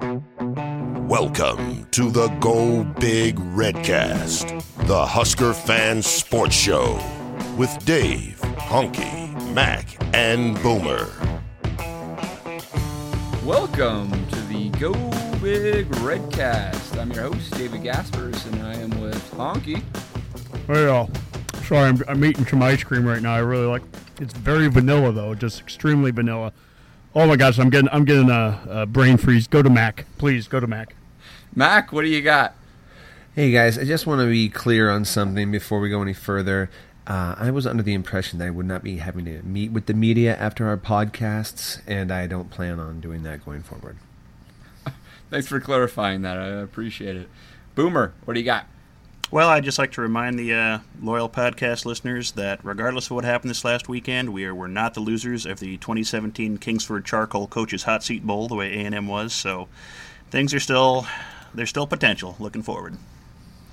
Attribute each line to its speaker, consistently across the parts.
Speaker 1: Welcome to the Go Big Redcast, the Husker Fan Sports Show with Dave, Honky, Mac, and Boomer.
Speaker 2: Welcome to the Go Big Redcast. I'm your host, David Gaspers, and I am with Honky.
Speaker 3: Hey, y'all. Sorry, I'm, I'm eating some ice cream right now. I really like. It's very vanilla though, just extremely vanilla. Oh my gosh, I'm getting I'm getting a, a brain freeze. Go to Mac, please. Go to Mac.
Speaker 2: Mac, what do you got?
Speaker 4: Hey guys, I just want to be clear on something before we go any further. Uh, I was under the impression that I would not be having to meet with the media after our podcasts, and I don't plan on doing that going forward.
Speaker 2: Thanks for clarifying that. I appreciate it. Boomer, what do you got?
Speaker 5: Well, I'd just like to remind the uh, loyal podcast listeners that regardless of what happened this last weekend, we are, we're not the losers of the 2017 Kingsford Charcoal Coaches Hot Seat Bowl the way A&M was. So things are still there's still potential. Looking forward.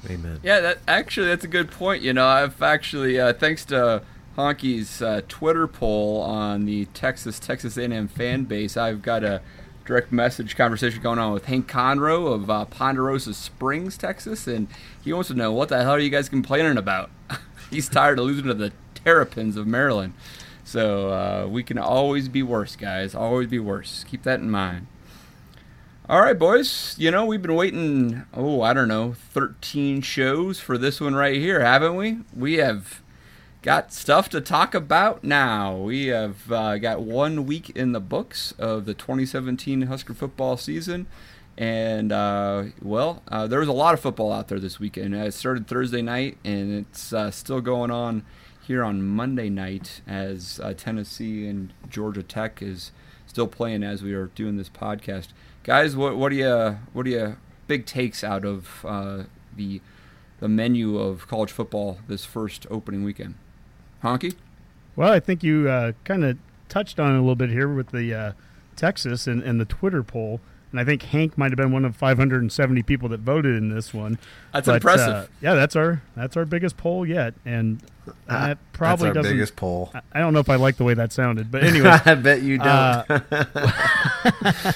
Speaker 4: Amen.
Speaker 2: Yeah, that actually that's a good point. You know, I've actually uh, thanks to Honky's uh, Twitter poll on the Texas Texas A&M fan base, I've got a direct message conversation going on with Hank Conroe of uh, Ponderosa Springs, Texas, and he wants to know what the hell are you guys complaining about? He's tired of losing to the Terrapins of Maryland. So uh, we can always be worse, guys. Always be worse. Keep that in mind. All right, boys. You know, we've been waiting, oh, I don't know, 13 shows for this one right here, haven't we? We have got stuff to talk about now. We have uh, got one week in the books of the 2017 Husker football season. And, uh, well, uh, there was a lot of football out there this weekend. It started Thursday night, and it's uh, still going on here on Monday night as uh, Tennessee and Georgia Tech is still playing as we are doing this podcast guys, what what do you what do you big takes out of uh, the the menu of college football this first opening weekend? Honky.
Speaker 3: Well, I think you uh, kind of touched on it a little bit here with the uh, Texas and, and the Twitter poll. And I think Hank might have been one of 570 people that voted in this one.
Speaker 2: That's
Speaker 3: But,
Speaker 2: impressive.
Speaker 3: uh, yeah, that's our that's our biggest poll yet, and that probably
Speaker 4: That's our
Speaker 3: doesn't.
Speaker 4: biggest poll.
Speaker 3: I- I don't know if I like the way that sounded, but anyway,
Speaker 4: I bet you don't.
Speaker 3: Uh,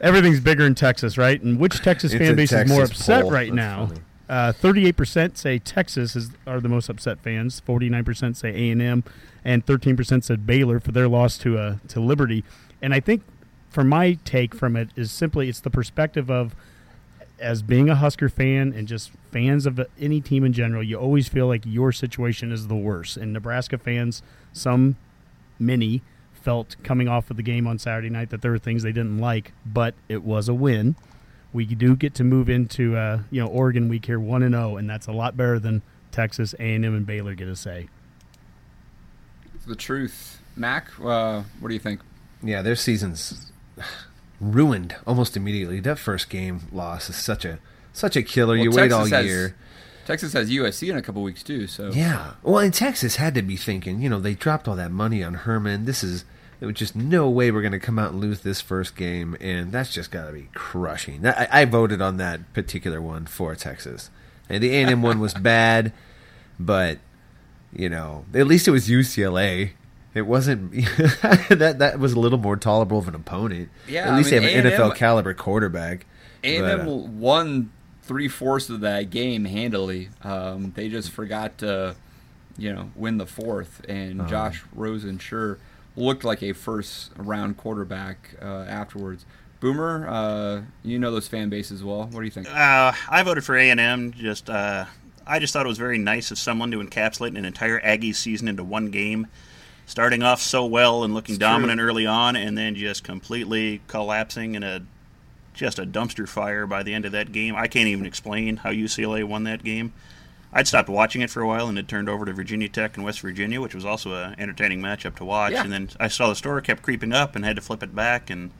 Speaker 3: everything's bigger in Texas, right? And which Texas
Speaker 4: It's
Speaker 3: fan
Speaker 4: a
Speaker 3: base is more upset
Speaker 4: poll.
Speaker 3: right
Speaker 4: That's
Speaker 3: now?
Speaker 4: funny.
Speaker 3: Uh, Thirty-eight percent say Texas is are the most upset fans. Forty-nine percent say A and M, and thirteen percent said Baylor for their loss to uh, to Liberty. And I think, for my take from it, is simply it's the perspective of as being a Husker fan and just fans of any team in general, you always feel like your situation is the worst. And Nebraska fans, some, many, felt coming off of the game on Saturday night that there were things they didn't like, but it was a win. We do get to move into uh, you know Oregon week here one and zero, and that's a lot better than Texas A and M and Baylor get to say.
Speaker 2: The truth. Mac, uh, what do you think?
Speaker 4: yeah, their season's ruined almost immediately. That first game loss is such a such a killer. you
Speaker 2: Well,
Speaker 4: wait all
Speaker 2: has-
Speaker 4: year.
Speaker 2: Texas has USC in a couple weeks too, so
Speaker 4: Yeah. Well, and Texas had to be thinking, you know, they dropped all that money on Herman. This is there was just no way we're going to come out and lose this first game, and that's just got to be crushing. I, I voted on that particular one for Texas, and the A and M one was bad, but you know, at least it was UCLA. It wasn't that that was a little more tolerable of an opponent.
Speaker 2: Yeah,
Speaker 4: at
Speaker 2: I
Speaker 4: least
Speaker 2: mean,
Speaker 4: they have an
Speaker 2: A&M
Speaker 4: NFL caliber quarterback.
Speaker 2: A and M
Speaker 4: uh,
Speaker 2: won three fourths of that game handily. Um, they just forgot to, you know, win the fourth, and
Speaker 4: Uh-huh.
Speaker 2: Josh Rosen sure looked like a first round quarterback uh, afterwards. Boomer, uh, you know those fan bases well. What do you think?
Speaker 5: Uh, I voted for A and M. Just uh, I just thought it was very nice of someone to encapsulate an entire Aggie season into one game, starting off so well and looking
Speaker 2: It's true.
Speaker 5: dominant early on, and then just completely collapsing in a just a dumpster fire by the end of that game. I can't even explain how UCLA won that game. I'd stopped watching it for a while and it turned over to Virginia Tech and West Virginia, which was also an entertaining matchup to watch.
Speaker 2: Yeah.
Speaker 5: And then I saw the score kept creeping up and had to flip it back and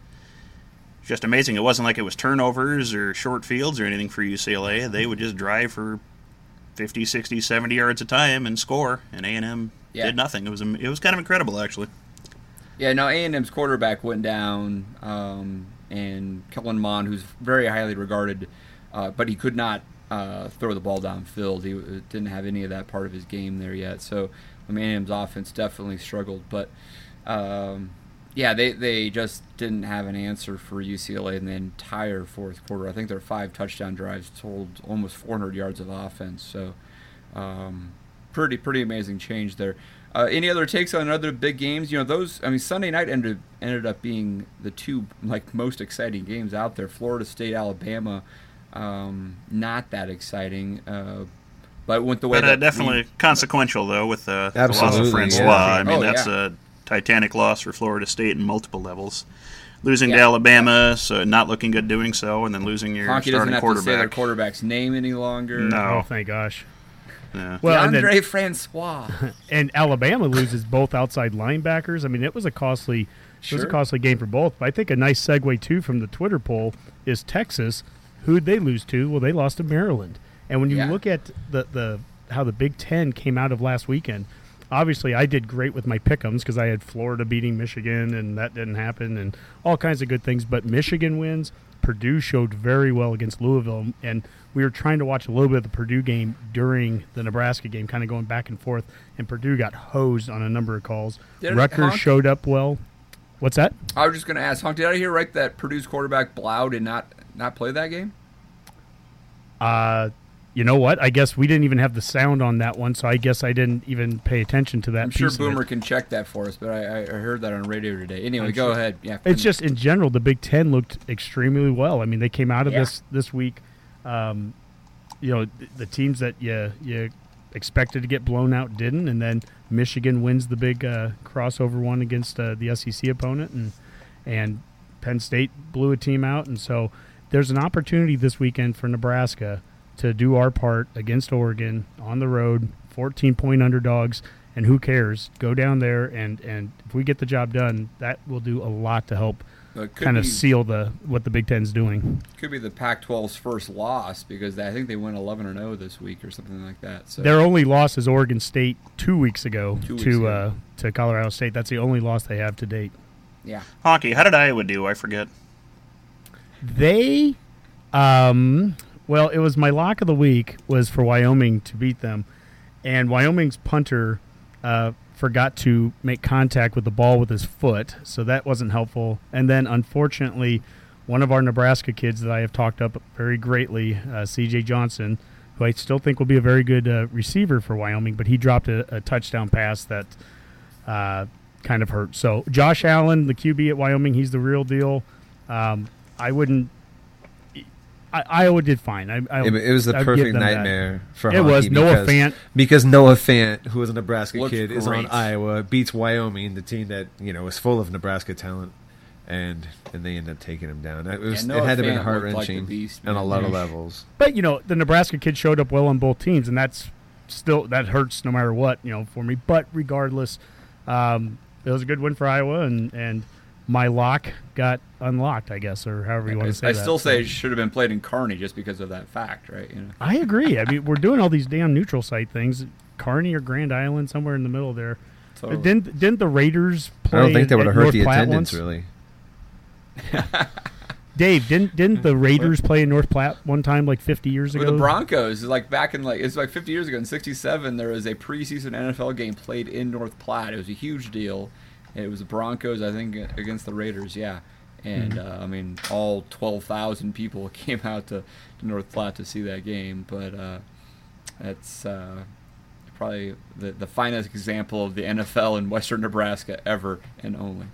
Speaker 5: just amazing. It wasn't like it was turnovers or short fields or anything for UCLA. They would just drive for 50, 60, 70 yards a time and score, and A&M
Speaker 2: Yeah.
Speaker 5: did nothing. It was it was kind of incredible, actually.
Speaker 2: Yeah, no, A&M's quarterback went down, um, and Kellen Mond, who's very highly regarded, uh, but he could not uh, throw the ball downfield. He uh, didn't have any of that part of his game there yet. So mean, offense definitely struggled. But um, yeah, they, they just didn't have an answer for UCLA in the entire fourth quarter. I think their five touchdown drives totaled almost 400 yards of offense. So um, pretty pretty amazing change there. Uh, any other takes on other big games? You know, those. I mean, Sunday night ended ended up being the two like most exciting games out there. Florida State, Alabama, um, not that exciting, uh, but went the way
Speaker 5: But uh,
Speaker 2: that
Speaker 5: definitely
Speaker 2: we-
Speaker 5: consequential, though, with uh, the loss of Francois.
Speaker 4: yeah.
Speaker 5: I mean,
Speaker 2: Oh,
Speaker 5: that's
Speaker 2: yeah.
Speaker 5: a titanic loss for Florida State in multiple levels. Losing to Alabama, so not looking good doing so, and then losing your
Speaker 2: Honky doesn't
Speaker 5: starting
Speaker 2: have to say their
Speaker 5: quarterback.
Speaker 2: quarterback's name any longer.
Speaker 5: No.
Speaker 3: Oh, thank gosh.
Speaker 5: Yeah.
Speaker 3: Well, and, then,
Speaker 2: Francois.
Speaker 3: and Alabama loses both outside linebackers. I mean, it was a costly, sure. it was a costly game for both. But I think a nice segue too from the Twitter poll is Texas. Who'd they lose to? Well, they lost to Maryland. And when you
Speaker 2: Yeah.
Speaker 3: look at the the how the Big Ten came out of last weekend, obviously I did great with my pickums because I had Florida beating Michigan, and that didn't happen, and all kinds of good things. But Michigan wins. Purdue showed very well against Louisville, and we were trying to watch a little bit of the Purdue game during the Nebraska game, kind of going back and forth. And Purdue got hosed on a number of calls.
Speaker 2: Did
Speaker 3: Rutgers
Speaker 2: Honk?
Speaker 3: showed up well. What's that?
Speaker 2: I was just going to ask, Honk, did I hear right that Purdue's quarterback Blough did not not play that game?
Speaker 3: Uh, you know what? I guess we didn't even have the sound on that one, so I guess I didn't even pay attention to that.
Speaker 2: I'm sure
Speaker 3: piece of it.
Speaker 2: Boomer can check that for us, but I, I heard that on radio today. Anyway,
Speaker 3: I'm
Speaker 2: go
Speaker 3: sure.
Speaker 2: ahead. Yeah,
Speaker 3: It's just in general, the Big Ten looked extremely well. I mean, they came out of
Speaker 2: Yeah.
Speaker 3: this this week. Um, you know, th- the teams that you you expected to get blown out didn't, and then Michigan wins the big uh, crossover one against uh, the SEC opponent, and and Penn State blew a team out, and so there's an opportunity this weekend for Nebraska to do our part against Oregon on the road, 14 point underdogs, and who cares? Go down there and and if we get the job done, that will do a lot to help
Speaker 2: It
Speaker 3: kind of
Speaker 2: be-
Speaker 3: seal the what the Big Ten's doing.
Speaker 2: could be the Pac-12's first loss because I think they went 11 or 0 this week or something like that. So
Speaker 3: Their only loss is Oregon State two weeks ago
Speaker 2: Two weeks
Speaker 3: to
Speaker 2: ago.
Speaker 3: uh, to Colorado State. That's the only loss they have to date.
Speaker 2: yeah,
Speaker 5: Honky. how did Iowa do? I forget.
Speaker 3: They, um, well, it was my lock of the week was for Wyoming to beat them, and Wyoming's punter uh, forgot to make contact with the ball with his foot, so that wasn't helpful. And then, unfortunately, one of our Nebraska kids that I have talked up very greatly, uh, C.J. Johnson, who I still think will be a very good uh, receiver for Wyoming, but he dropped a, a touchdown pass that uh, kind of hurt. So Josh Allen, the QB at Wyoming, he's the real deal. Um, I wouldn't. I, Iowa did fine. I, I,
Speaker 4: It, it was the
Speaker 3: I'd
Speaker 4: perfect
Speaker 3: them that.
Speaker 4: nightmare for
Speaker 3: It was Noah
Speaker 4: because,
Speaker 3: Fant.
Speaker 4: because Noah Fant, who was a Nebraska
Speaker 2: Looked
Speaker 4: kid, is on. Iowa, beats Wyoming, the team that you know is full of Nebraska talent, and and they end up taking him down. It, was,
Speaker 2: Noah
Speaker 4: it had to have been heart
Speaker 2: looked like
Speaker 4: wrenching on a lot of levels.
Speaker 3: But you know, the Nebraska kid showed up well on both teams, and that's still that hurts no matter what you know for me. But regardless, um, it was a good win for Iowa, and and my lock got unlocked, I guess, or however you want to say
Speaker 2: I
Speaker 3: that.
Speaker 2: still
Speaker 3: So-
Speaker 2: say it should have been played in Kearney just because of that fact, right? You know,
Speaker 3: I agree. I mean, we're doing all these damn neutral site things. Kearney or Grand Island, somewhere in the middle there.
Speaker 2: totally.
Speaker 3: Didn't didn't the Raiders play?
Speaker 4: I don't think that would have hurt
Speaker 3: North
Speaker 4: the
Speaker 3: Platte
Speaker 4: attendance
Speaker 3: once?
Speaker 4: really.
Speaker 3: Dave, didn't didn't the Raiders play in North Platte one time like 50 years
Speaker 2: With
Speaker 3: ago?
Speaker 2: the Broncos, like back in like it's like 50 years ago in '67, there was a preseason NFL game played in North Platte. It was a huge deal. It was the Broncos, I think, against the Raiders. Yeah, and
Speaker 3: Mm-hmm.
Speaker 2: uh, I mean, all 12,000 people came out to, to North Platte to see that game. But uh, that's uh, probably the the finest example of the NFL in Western Nebraska ever and only.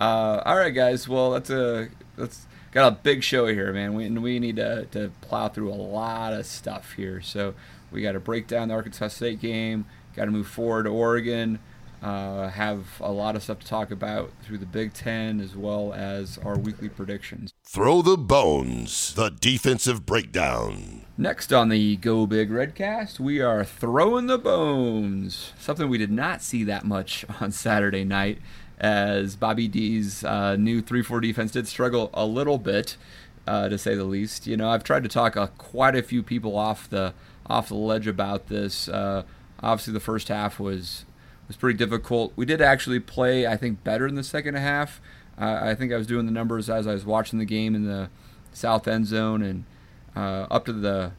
Speaker 2: Uh, all right, guys. Well, that's a that's got a big show here, man. We we need to, to plow through a lot of stuff here. So we got to break down the Arkansas State game. Got to move forward to Oregon. Uh, have a lot of stuff to talk about through the Big Ten as well as our weekly predictions.
Speaker 1: Throw the bones, the defensive breakdown.
Speaker 2: Next on the Go Big Redcast, we are throwing the bones. Something we did not see that much on Saturday night as Bobby D's uh, new 3 4 defense did struggle a little bit, uh, to say the least. You know, I've tried to talk uh, quite a few people off the off the ledge about this. Uh, obviously, the first half was was pretty difficult. We did actually play, I think, better in the second half. Uh, I think I was doing the numbers as I was watching the game in the south end zone and uh, up to the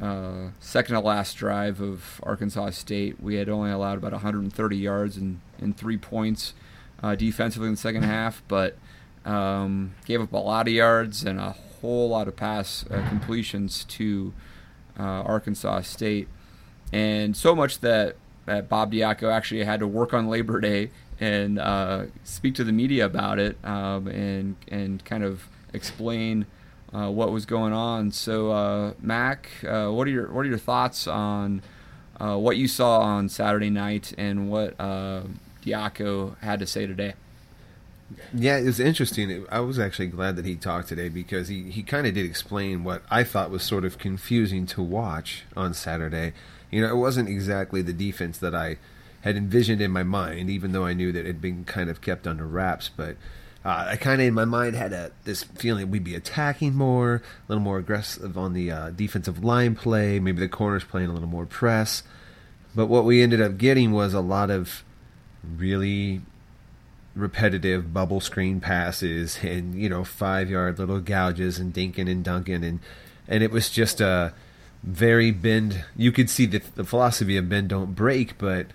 Speaker 2: uh, second to last drive of Arkansas State. We had only allowed about 130 yards and, and three points uh, defensively in the second half, but um, gave up a lot of yards and a whole lot of pass uh, completions to uh, Arkansas State. And so much that, that Bob Diaco actually had to work on Labor Day and uh, speak to the media about it um, and and kind of explain uh, what was going on. So, uh, Mac, uh, what are your what are your thoughts on uh, what you saw on Saturday night and what uh, Diaco had to say today?
Speaker 4: Yeah, it was interesting. I was actually glad that he talked today because he, he kind of did explain what I thought was sort of confusing to watch on Saturday. You know, it wasn't exactly the defense that I had envisioned in my mind, even though I knew that it had been kind of kept under wraps. But uh, I kind of in my mind had a, this feeling we'd be attacking more, a little more aggressive on the uh, defensive line play, maybe the corners playing a little more press. But what we ended up getting was a lot of really repetitive bubble screen passes and you know five yard little gouges and dinking and dunking and and it was just a very bend. You could see the, the philosophy of bend don't break, but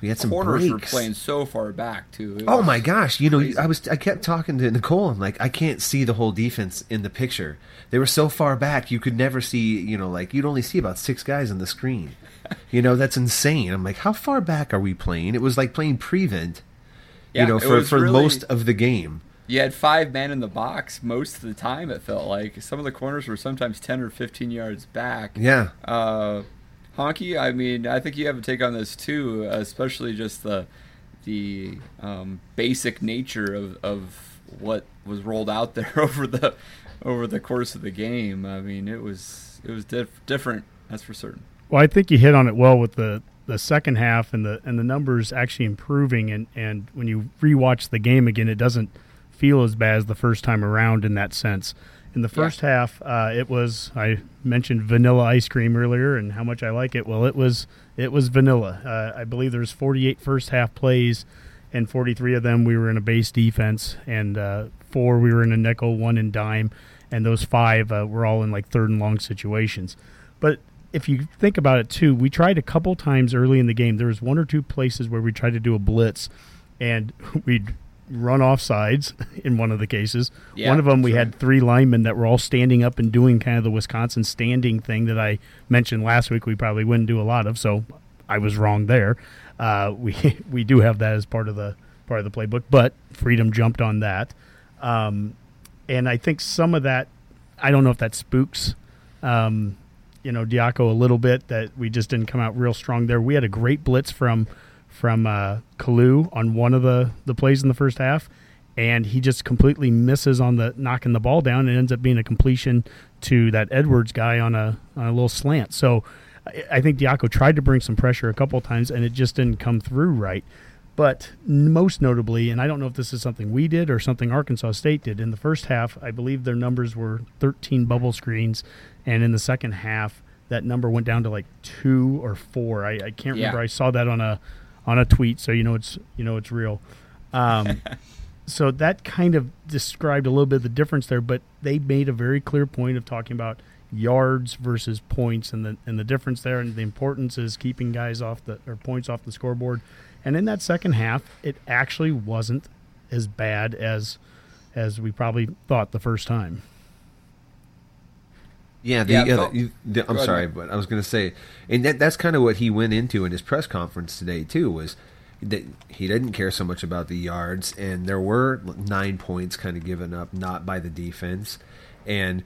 Speaker 4: we had some
Speaker 2: Corners
Speaker 4: breaks.
Speaker 2: were playing so far back too.
Speaker 4: Oh my gosh! You know,
Speaker 2: crazy.
Speaker 4: I was I kept talking to Nicole. I'm like, I can't see the whole defense in the picture. They were so far back, you could never see. You know, like you'd only see about six guys on the screen. You know, that's insane. I'm like, how far back are we playing? It was like playing prevent.
Speaker 2: Yeah,
Speaker 4: you know, for for
Speaker 2: really-
Speaker 4: most of the game.
Speaker 2: You had five men in the box most of the time. It felt like some of the corners were sometimes ten or fifteen yards back.
Speaker 4: Yeah,
Speaker 2: Uh, Honky, I mean, I think you have a take on this too, especially just the the um, basic nature of, of what was rolled out there over the over the course of the game. I mean, it was it was diff- different. That's for certain.
Speaker 3: Well, I think you hit on it well with the, the second half and the and the numbers actually improving and, and when you rewatch the game again, it doesn't feel as bad as the first time around in that sense. In the first half, uh, it was I mentioned vanilla ice cream earlier and how much I like it. Well, it was it was vanilla. Uh, I believe there was 48 first half plays, and 43 of them we were in a base defense, and uh, four we were in a nickel, one in dime, and those five uh, were all in like third and long situations. But if you think about it too, we tried a couple times early in the game. There was one or two places where we tried to do a blitz, and we'd run off sides in one of the cases.
Speaker 2: Yeah,
Speaker 3: one of them we
Speaker 2: that's
Speaker 3: had three linemen that were all standing up and doing kind of the Wisconsin standing thing that I mentioned last week. We probably wouldn't do a lot of, so I was wrong there. Uh, we we do have that as part of the part of the playbook, but Freedom jumped on that, um, and I think some of that. I don't know if that spooks um, you know Diaco a little bit that we just didn't come out real strong there. We had a great blitz from from uh, Kalu on one of the the plays in the first half, and he just completely misses on the knocking the ball down. and ends up being a completion to that Edwards guy on a on a little slant. So I, I think Diaco tried to bring some pressure a couple of times, and it just didn't come through right. But most notably, and I don't know if this is something we did or something Arkansas State did, in the first half, I believe their numbers were 13 bubble screens, and in the second half, that number went down to like two or four. I, I can't
Speaker 2: Yeah.
Speaker 3: remember. I saw that on a on a tweet, so you know it's you know it's real. Um, so that kind of described a little bit of the difference there, but they made a very clear point of talking about yards versus points and the and the difference there and the importance is keeping guys off the or points off the scoreboard. And in that second half, it actually wasn't as bad as as we probably thought the first time.
Speaker 4: Yeah, the,
Speaker 2: Yeah,
Speaker 4: the- the- I'm
Speaker 2: Go ahead,
Speaker 4: sorry,
Speaker 2: Mike.
Speaker 4: but I was going to say, and that, that's kind of what he went into in his press conference today too. Was that he didn't care so much about the yards, and there were nine points kind of given up, not by the defense, and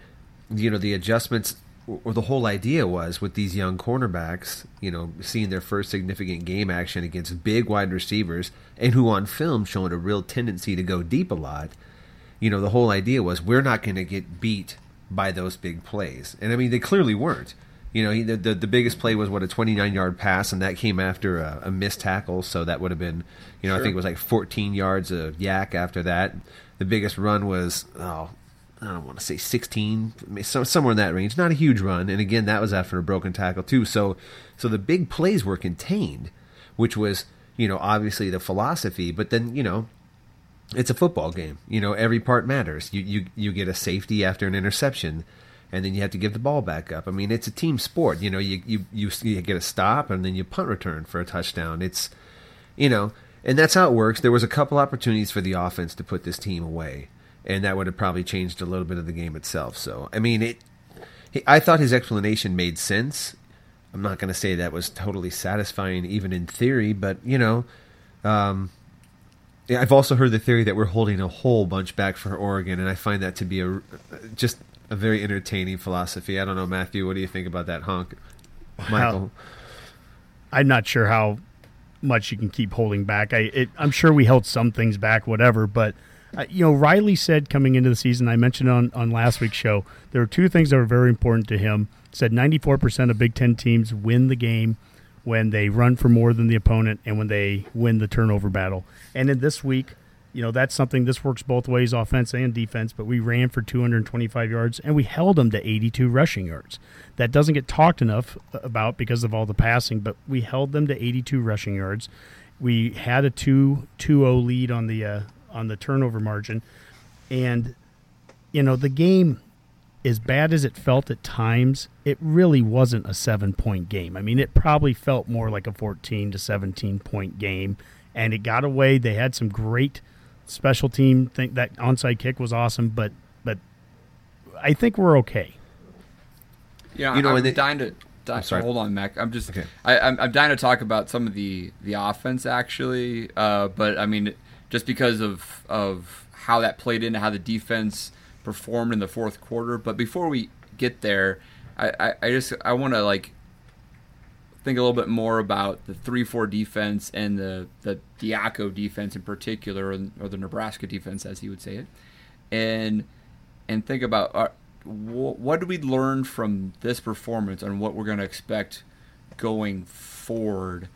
Speaker 4: you know the adjustments. Or the whole idea was with these young cornerbacks, you know, seeing their first significant game action against big wide receivers, and who on film showed a real tendency to go deep a lot you know, the whole idea was we're not going to get beat by those big plays. And I mean, they clearly weren't. You know, he, the, the the biggest play was what a 29 yard pass, and that came after a, a missed tackle. So that would have been, you know, I think it was like 14 yards of YAC after that. The biggest run was oh, I don't want to say 16, so, somewhere in that range. Not a huge run, and again, that was after a broken tackle too. So, so the big plays were contained, which was you know obviously the philosophy. But then you know, it's a football game. You know, every part matters. You you you get a safety after an interception and then you have to give the ball back up. I mean, it's a team sport. You know, you you you, get a stop and then you punt return for a touchdown. It's you know, and that's how it works. There was a couple opportunities for the offense to put this team away, and that would have probably changed a little bit of the game itself. So, I mean, it. I thought his explanation made sense. I'm not going to say that was totally satisfying, even in theory, but you know, um, yeah, I've also heard the theory that we're holding a whole bunch back for Oregon, and I find that to be a just a very entertaining philosophy. I don't know, Matthew. What do you think about that honk, Michael?
Speaker 3: I'm not sure how much you can keep holding back. I it, I'm sure we held some things back, whatever. But uh, you know, Riley said coming into the season, I mentioned on on last week's show, there were two things that were very important to him. Said 94% of Big Ten teams win the game when they run for more than the opponent and when they win the turnover battle. And in this week, you know that's something this works both ways offense and defense but we ran for 225 yards and we held them to 82 rushing yards. That doesn't get talked enough about because of all the passing but we held them to 82 rushing yards. We had a 2 2-0 lead on the uh, on the turnover margin. And you know the game as bad as it felt at times it really wasn't a 7 point game i mean it probably felt more like a 14 to 17 point game and it got away they had some great special team think that onside kick was awesome, but but I think we're okay.
Speaker 2: Yeah, you know, I'm they, dying to. I'm sorry. Hold on, Mac. I'm just. Okay. I, am I'm, I'm dying to talk about some of the the offense actually, uh, but I mean, just because of of how that played into how the defense performed in the fourth quarter. But before we get there, I, I, I just I want to like think a little bit more about the three four defense and the the Diaco defense in particular, or, the Nebraska defense, as he would say it, and and think about uh, wh- what did we learn from this performance and what we're going to expect going forward.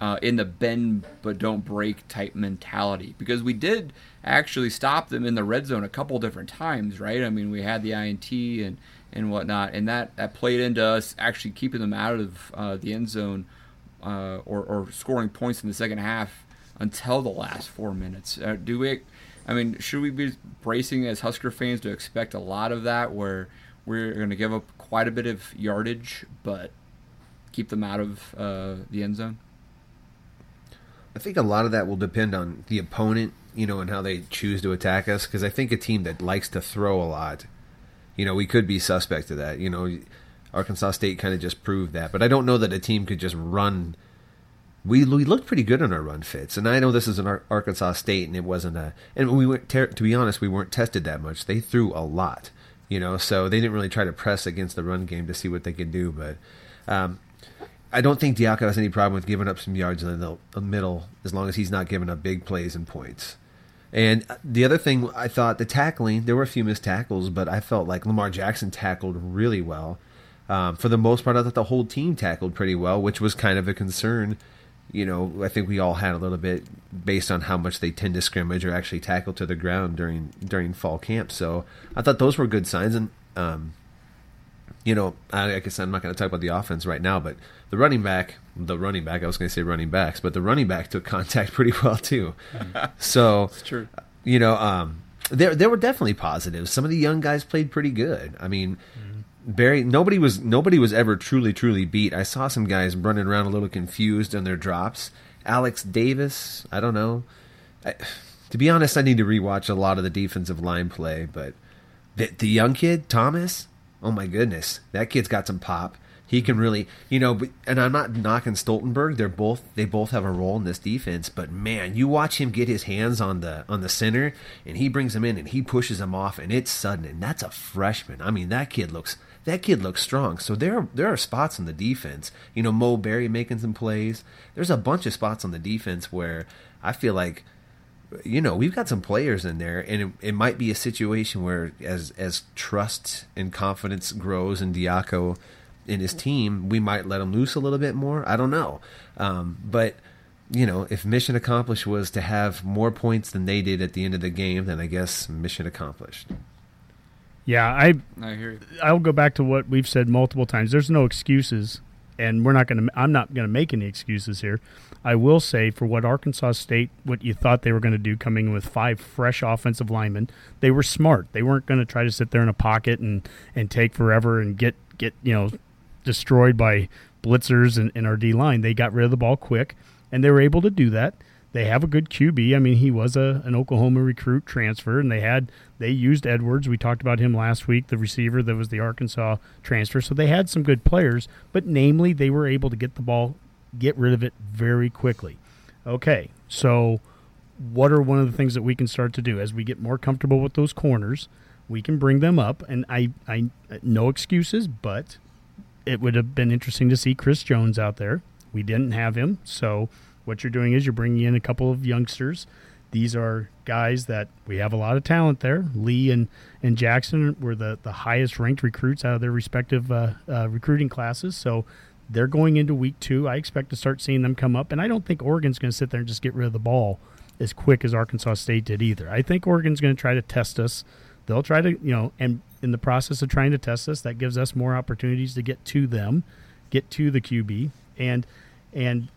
Speaker 2: Uh, in the bend but don't break type mentality because we did actually stop them in the red zone a couple different times, right? I mean, we had the INT and and whatnot, and that, that played into us actually keeping them out of uh, the end zone uh, or, or scoring points in the second half until the last four minutes. Uh, do we? I mean, should we be bracing as Husker fans to expect a lot of that, where we're going to give up quite a bit of yardage, but keep them out of uh, the end zone?
Speaker 4: I think a lot of that will depend on the opponent, you know, and how they choose to attack us. Because I think a team that likes to throw a lot you know, we could be suspect of that. You know, Arkansas State kind of just proved that, but I don't know that a team could just run. We we looked pretty good on our run fits, and I know this is an Arkansas State, and it wasn't a. And we went ter- to be honest, we weren't tested that much. They threw a lot, you know, so they didn't really try to press against the run game to see what they could do. But um, I don't think Diaco has any problem with giving up some yards in the middle, as long as he's not giving up big plays and points. And the other thing I thought the tackling, there were a few missed tackles, but I felt like Lamar Jackson tackled really well. Um, for the most part, I thought the whole team tackled pretty well, which was kind of a concern. You know, I think we all had a little bit based on how much they tend to scrimmage or actually tackle to the ground during during fall camp. So I thought those were good signs, and um, you know, I, I guess I'm not going to talk about the offense right now, but the running back, the running back, I was going to say running backs, but the running back took contact pretty well too. so
Speaker 2: it's true.
Speaker 4: You know, um, there there were definitely positives. Some of the young guys played pretty good. I mean, mm-hmm. Barry, nobody was nobody was ever truly truly beat. I saw some guys running around a little confused on their drops. Alex Davis, I don't know. I, to be honest, I need to rewatch a lot of the defensive line play, but the, the young kid Thomas, oh my goodness, that kid's got some pop. He can really, you know, and I'm not knocking Stoltenberg. They're both they both have a role in this defense, but man, you watch him get his hands on the on the center, and he brings him in and he pushes him off, and it's sudden, and that's a freshman. I mean, that kid looks that kid looks strong. So there are, there are spots on the defense. You know, Mo Barry making some plays. There's a bunch of spots on the defense where I feel like you know we've got some players in there and it, it, might be a situation where as as trust and confidence grows in Diaco in his team, we might let him loose a little bit more. I don't know, um, but you know, if mission accomplished was to have more points than they did at the end of the game, then I guess mission accomplished.
Speaker 3: Yeah, I
Speaker 2: I hear you.
Speaker 3: I'll go back to what we've said multiple times. There's no excuses, and we're not going to. I'm not going to make any excuses here. I will say for what Arkansas State, what you thought they were going to do, coming with five fresh offensive linemen, they were smart. They weren't going to try to sit there in a pocket and and take forever and get get you know destroyed by blitzers and, and our D line. They got rid of the ball quick, and they were able to do that. They have a good QB. I mean, he was a an Oklahoma recruit transfer, and they had they used Edwards. We talked about him last week, the receiver that was the Arkansas transfer. So they had some good players, but namely, they were able to get the ball, get rid of it very quickly. Okay, so what are one of the things that we can start to do as we get more comfortable with those corners? We can bring them up, and I, I, no excuses, but it would have been interesting to see Chris Jones out there. We didn't have him, so what you're doing is you're bringing in a couple of youngsters. These are guys that we have a lot of talent there. Lee and, and Jackson were the, the highest ranked recruits out of their respective uh, uh, recruiting classes. So they're going into week two. I expect to start seeing them come up. And I don't think Oregon's going to sit there and just get rid of the ball as quick as Arkansas State did either. I think Oregon's going to try to test us. They'll try to, you know, and in the process of trying to test us, that gives us more opportunities to get to them, get to the QB. And, and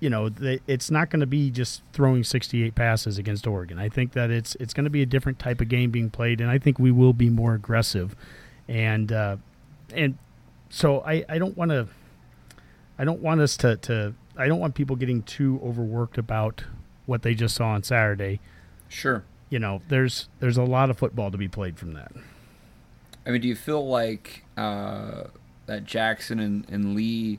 Speaker 3: you know, the, it's not going to be just throwing 68 passes against Oregon. I think that it's it's going to be a different type of game being played, and I think we will be more aggressive. And uh, and so I, I don't want to I don't want us to, to I don't want people getting too overworked about what they just saw on Saturday.
Speaker 2: Sure.
Speaker 3: You know, there's there's a lot of football to be played from that.
Speaker 2: I mean, do you feel like uh, that Jackson and, and Lee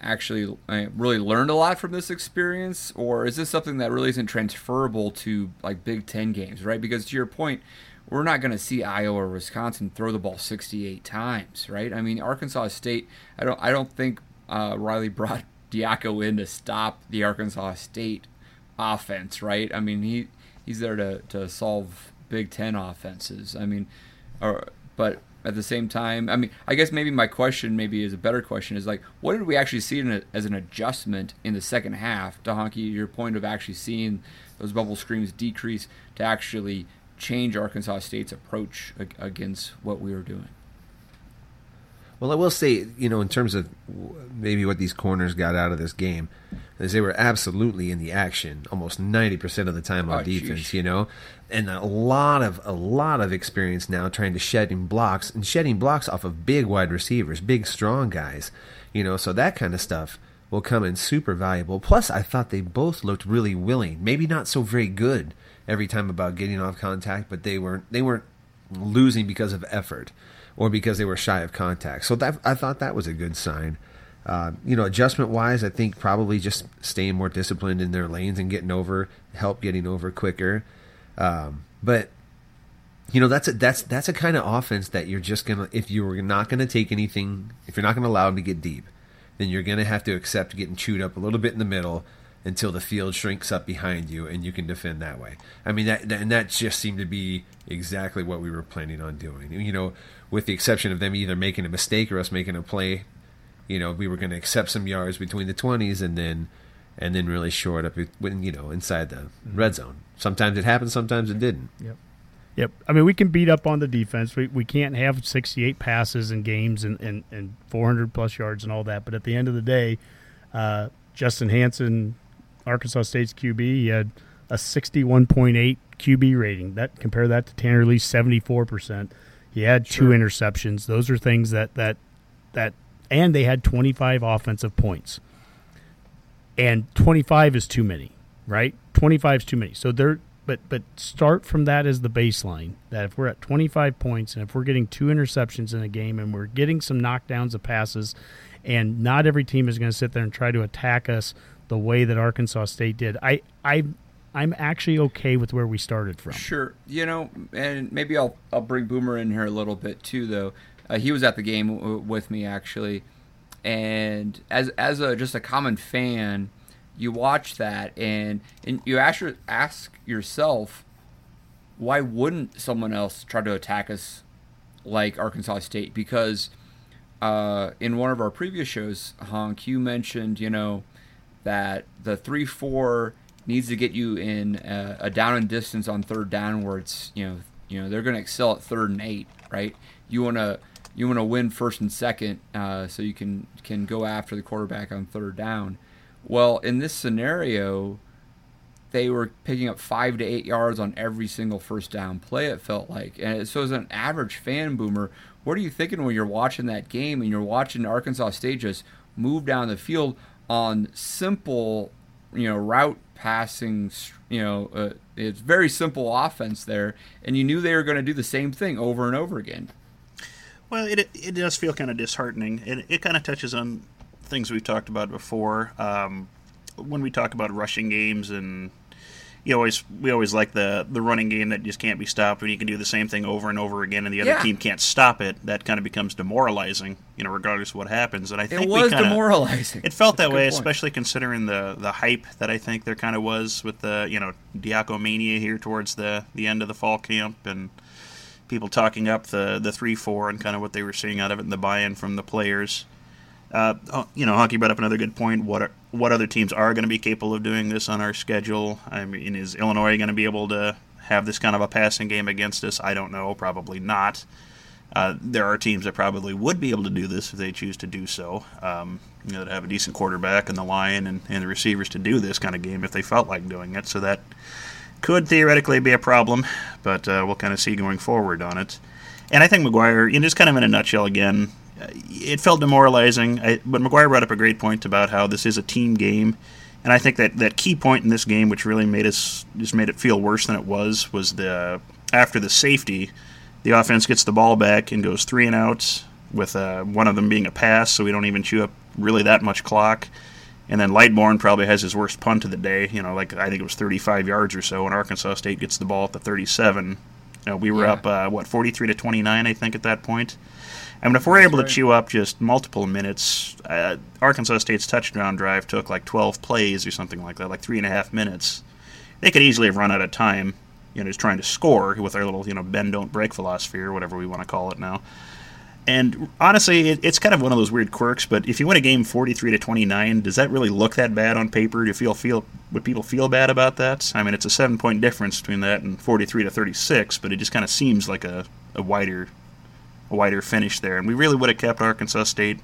Speaker 2: actually really learned a lot from this experience, or is this something that really isn't transferable to like Big Ten games, right? Because to your point, we're not going to see Iowa or Wisconsin throw the ball 68 times, right? I mean, Arkansas State. I don't. I don't think uh, Riley brought Diaco in to stop the Arkansas State offense, right? I mean, he he's there to to solve Big Ten offenses. I mean, or but at the same time, I mean, I guess maybe my question maybe is a better question is like, what did we actually see a, as an adjustment in the second half? To Honky, your point of actually seeing those bubble screens decrease to actually change Arkansas State's approach against what we were doing.
Speaker 4: Well, I will say, you know, in terms of maybe what these corners got out of this game, is they were absolutely in the action almost ninety percent of the time on oh, defense. You know, and a lot of a lot of experience now trying to shedding blocks and shedding blocks off of big wide receivers, big strong guys. You know, so that kind of stuff will come in super valuable. Plus, I thought they both looked really willing. Maybe not so very good every time about getting off contact, but they weren't they weren't losing because of effort or because they were shy of contact. So that I thought that was a good sign. Uh, you know, adjustment wise, I think probably just staying more disciplined in their lanes and getting over help getting over quicker. Um, but you know, that's a that's that's a kind of offense that you're just gonna if you're not gonna take anything, if you're not gonna allow them to get deep, then you're gonna have to accept getting chewed up a little bit in the middle until the field shrinks up behind you and you can defend that way. I mean that, and that just seemed to be exactly what we were planning on doing. You know, with the exception of them either making a mistake or us making a play, you know, we were going to accept some yards between the 20s and then and then really short up when you know inside the mm-hmm. red zone. Sometimes it happened, sometimes it didn't.
Speaker 3: Yep. Yep. I mean, we can beat up on the defense. We, we can't have 68 passes in games and, and, and 400 plus yards and all that. But at the end of the day, uh, Justin Hansen Arkansas State's QB. He had a 61.8 QB rating. That compare that to Tanner Lee's 74 percent. He had two interceptions. Those are things that that that, and they had 25 offensive points. And 25 is too many, right? 25 is too many. So they're but but start from that as the baseline. That if we're at 25 points and if we're getting two interceptions in a game and we're getting some knockdowns of passes, and not every team is going to sit there and try to attack us the way that Arkansas State did. I I I'm actually okay with where we started from.
Speaker 2: Sure, you know, and maybe I'll I'll bring Boomer in here a little bit too, though. Uh, he was at the game w- with me actually, and as as a just a common fan, you watch that and and you ask ask yourself, why wouldn't someone else try to attack us like Arkansas State? Because uh, in one of our previous shows, Honk, you mentioned, you know, that the three four needs to get you in a, a down and distance on third down where it's you know you know they're going to excel at third and eight, right? You want to you want to win first and second, uh, so you can can go after the quarterback on third down. Well, in this scenario, they were picking up five to eight yards on every single first down play. It felt like, and so as an average fan boomer, what are you thinking when you're watching that game and you're watching Arkansas State just move down the field on simple, you know, route passing, you know, uh, it's very simple offense there, and you knew they were going to do the same thing over and over again.
Speaker 5: Well, it it does feel kind of disheartening, and it kind of touches on things we've talked about before. Um, when we talk about rushing games and you always we always like the the running game that just can't be stopped when you can do the same thing over and over again and the other
Speaker 2: Yeah.
Speaker 5: team can't stop it. That kind of becomes demoralizing, you know, regardless of what happens. And I think
Speaker 2: It was
Speaker 5: kinda,
Speaker 2: demoralizing.
Speaker 5: It felt
Speaker 2: That's
Speaker 5: that way,
Speaker 2: point.
Speaker 5: especially considering the the hype that I think there kind of was with the you know Diaco mania here towards the the end of the fall camp and people talking up the the three four and kind of what they were seeing out of it and the buy-in from the players. Uh, oh, you know, Honky brought up another good point. What are, what other teams are going to be capable of doing this on our schedule? I mean, is Illinois going to be able to have this kind of a passing game against us? I don't know. Probably not. Uh, there are teams that probably would be able to do this if they choose to do so. Um, you know, to have a decent quarterback and the line and, and the receivers to do this kind of game if they felt like doing it. So that could theoretically be a problem, but uh, we'll kind of see going forward on it. And I think McGuire, you know, just kind of in a nutshell again, uh, it felt demoralizing. I, but McGuire brought up a great point about how this is a team game, and I think that that key point in this game, which really made us just made it feel worse than it was, was the after the safety, the offense gets the ball back and goes three and outs with uh, one of them being a pass, so we don't even chew up really that much clock. And then Lightbourn probably has his worst punt of the day. You know, like I think it was 35 yards or so, and Arkansas State gets the ball at the 37. You know, we were
Speaker 2: Yeah.
Speaker 5: up uh, what 43 to 29, I think, at that point. I mean, if we're able
Speaker 2: right.
Speaker 5: to chew up just multiple minutes, uh, Arkansas State's touchdown drive took like 12 plays or something like that, like three and a half minutes. They could easily have run out of time, you know, just trying to score with our little, you know, bend don't break philosophy or whatever we want to call it now. And honestly, it, it's kind of one of those weird quirks. But if you win a game forty-three to twenty-nine, does that really look that bad on paper? Do you feel feel would people feel bad about that? I mean, it's a seven-point difference between that and forty-three to thirty-six, but it just kind of seems like a, a wider a wider finish there. And we really would have kept Arkansas State,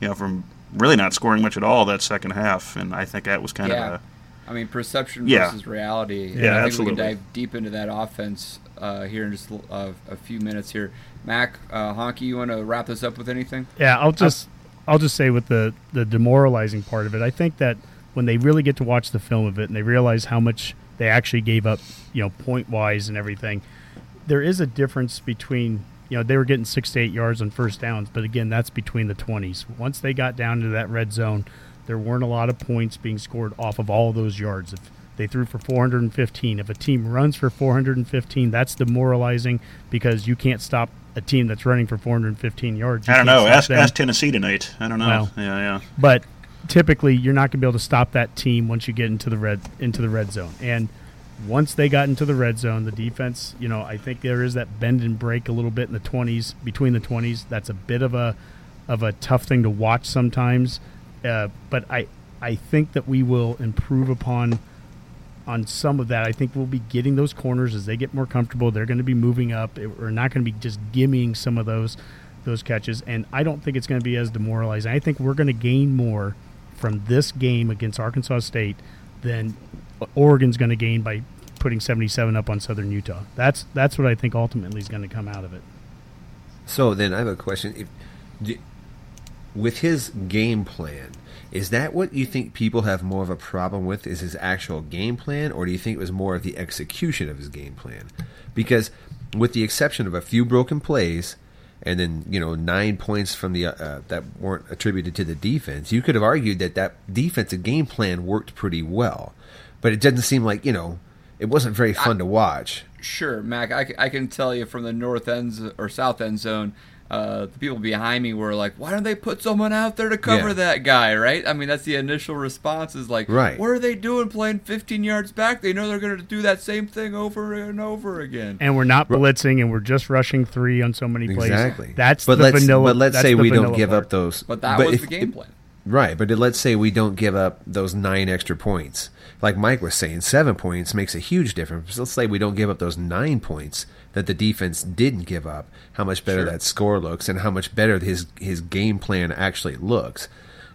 Speaker 5: you know, from really not scoring much at all that second half. And I think that was kind
Speaker 2: yeah.
Speaker 5: of a
Speaker 2: I mean, perception
Speaker 5: Yeah.
Speaker 2: versus reality.
Speaker 5: Yeah,
Speaker 2: I think
Speaker 5: absolutely.
Speaker 2: we can dive deep into that offense uh, here in just uh, a few minutes here. Mac, uh, Honky, you want to wrap this up with anything?
Speaker 3: Yeah, I'll just I'll just say with the the demoralizing part of it, I think that when they really get to watch the film of it and they realize how much they actually gave up, you know, point wise and everything, there is a difference between you know they were getting six to eight yards on first downs, but again, that's between the twenties. Once they got down to that red zone, there weren't a lot of points being scored off of all those yards. If they threw for 415, if a team runs for 415, that's demoralizing because you can't stop a team that's running for 415 yards. You
Speaker 5: I don't know. Ask,
Speaker 3: them.
Speaker 5: ask Tennessee tonight. I don't know.
Speaker 3: Well.
Speaker 5: yeah, yeah.
Speaker 3: But typically, you're not going to be able to stop that team once you get into the red into the red zone. And once they got into the red zone, the defense, you know, I think there is that bend and break a little bit in the 20s, between the 20s. That's a bit of a of a tough thing to watch sometimes. Uh, but I I think that we will improve upon on some of that. I think we'll be getting those corners as they get more comfortable. They're going to be moving up. We're not going to be just gimming some of those those catches, and I don't think it's going to be as demoralizing. I think we're going to gain more from this game against Arkansas State than Oregon's going to gain by putting 77 up on Southern Utah. That's that's what I think ultimately is going to come out of it.
Speaker 4: So then I have a question. If, with his game plan, is that what you think people have more of a problem with? Is his actual game plan, or do you think it was more of the execution of his game plan? Because, with the exception of a few broken plays, and then you know nine points from the uh, that weren't attributed to the defense, you could have argued that that defensive game plan worked pretty well. But it doesn't seem like you know it wasn't very fun to watch.
Speaker 2: Sure, Mac. I can tell you from the north end or south end zone, uh, the people behind me were like, "Why don't they put someone out there to cover
Speaker 4: Yeah.
Speaker 2: that guy?" Right? I mean, that's the initial response is like,
Speaker 4: Right.
Speaker 2: What are they doing playing 15 yards back? They know they're going to do that same thing over and over again."
Speaker 3: And we're not blitzing, and we're just rushing three on so many plays.
Speaker 4: Exactly.
Speaker 3: That's
Speaker 4: but
Speaker 3: the
Speaker 4: let's,
Speaker 3: vanilla.
Speaker 4: But let's say we don't give
Speaker 3: part.
Speaker 4: up those.
Speaker 2: but that was
Speaker 4: if-
Speaker 2: the game plan.
Speaker 4: Right, but let's say we don't give up those nine extra points. Like Mike was saying, seven points makes a huge difference. Let's say we don't give up those nine points that the defense didn't give up. How much better
Speaker 2: Sure.
Speaker 4: that score looks, and how much better his his game plan actually looks.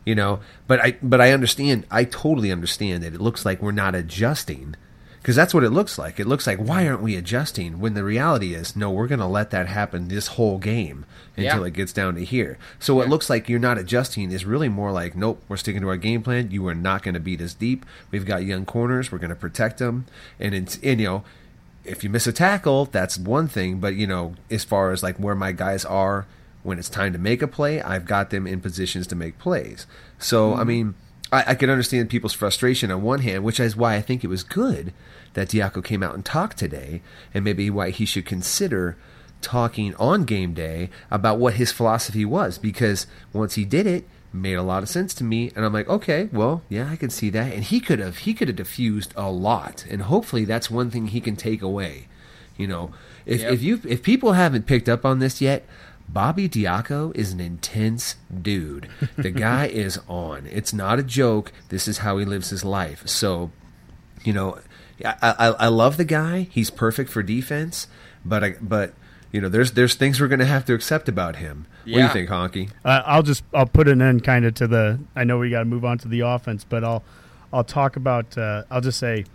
Speaker 4: You know, but I but I understand. I totally understand that it looks like we're not adjusting because that's what it looks like. It looks like why aren't we adjusting when the reality is no, we're going to let that happen this whole game until
Speaker 2: Yeah.
Speaker 4: it gets down to here. So what looks like you're not adjusting is really more like nope, we're sticking to our game plan. You are not going to beat us deep. We've got young corners. We're going to protect them, and it's and you know. If you miss a tackle, that's one thing, but you know, as far as like where my guys are when it's time to make a play, I've got them in positions to make plays. So, I mm. mean, I, I can understand people's frustration on one hand, which is why I think it was good that Diaco came out and talked today, and maybe why he should consider talking on game day about what his philosophy was. Because once he did it, made a lot of sense to me, and I'm like, okay, well, yeah, I can see that. And he could have he could have diffused a lot, and hopefully that's one thing he can take away. You know, if
Speaker 2: Yep.
Speaker 4: if you if people haven't picked up on this yet, Bobby Diaco is an intense dude. The guy is on. It's not a joke. This is how he lives his life. So, you know, I, I, I love the guy. He's perfect for defense, but I, but you know, there's there's things we're gonna have to accept about him. What do you think, Honky?
Speaker 3: Uh, I'll just I'll put an end kind of to the. I know we got to move on to the offense, but I'll I'll talk about. Uh, I'll just say,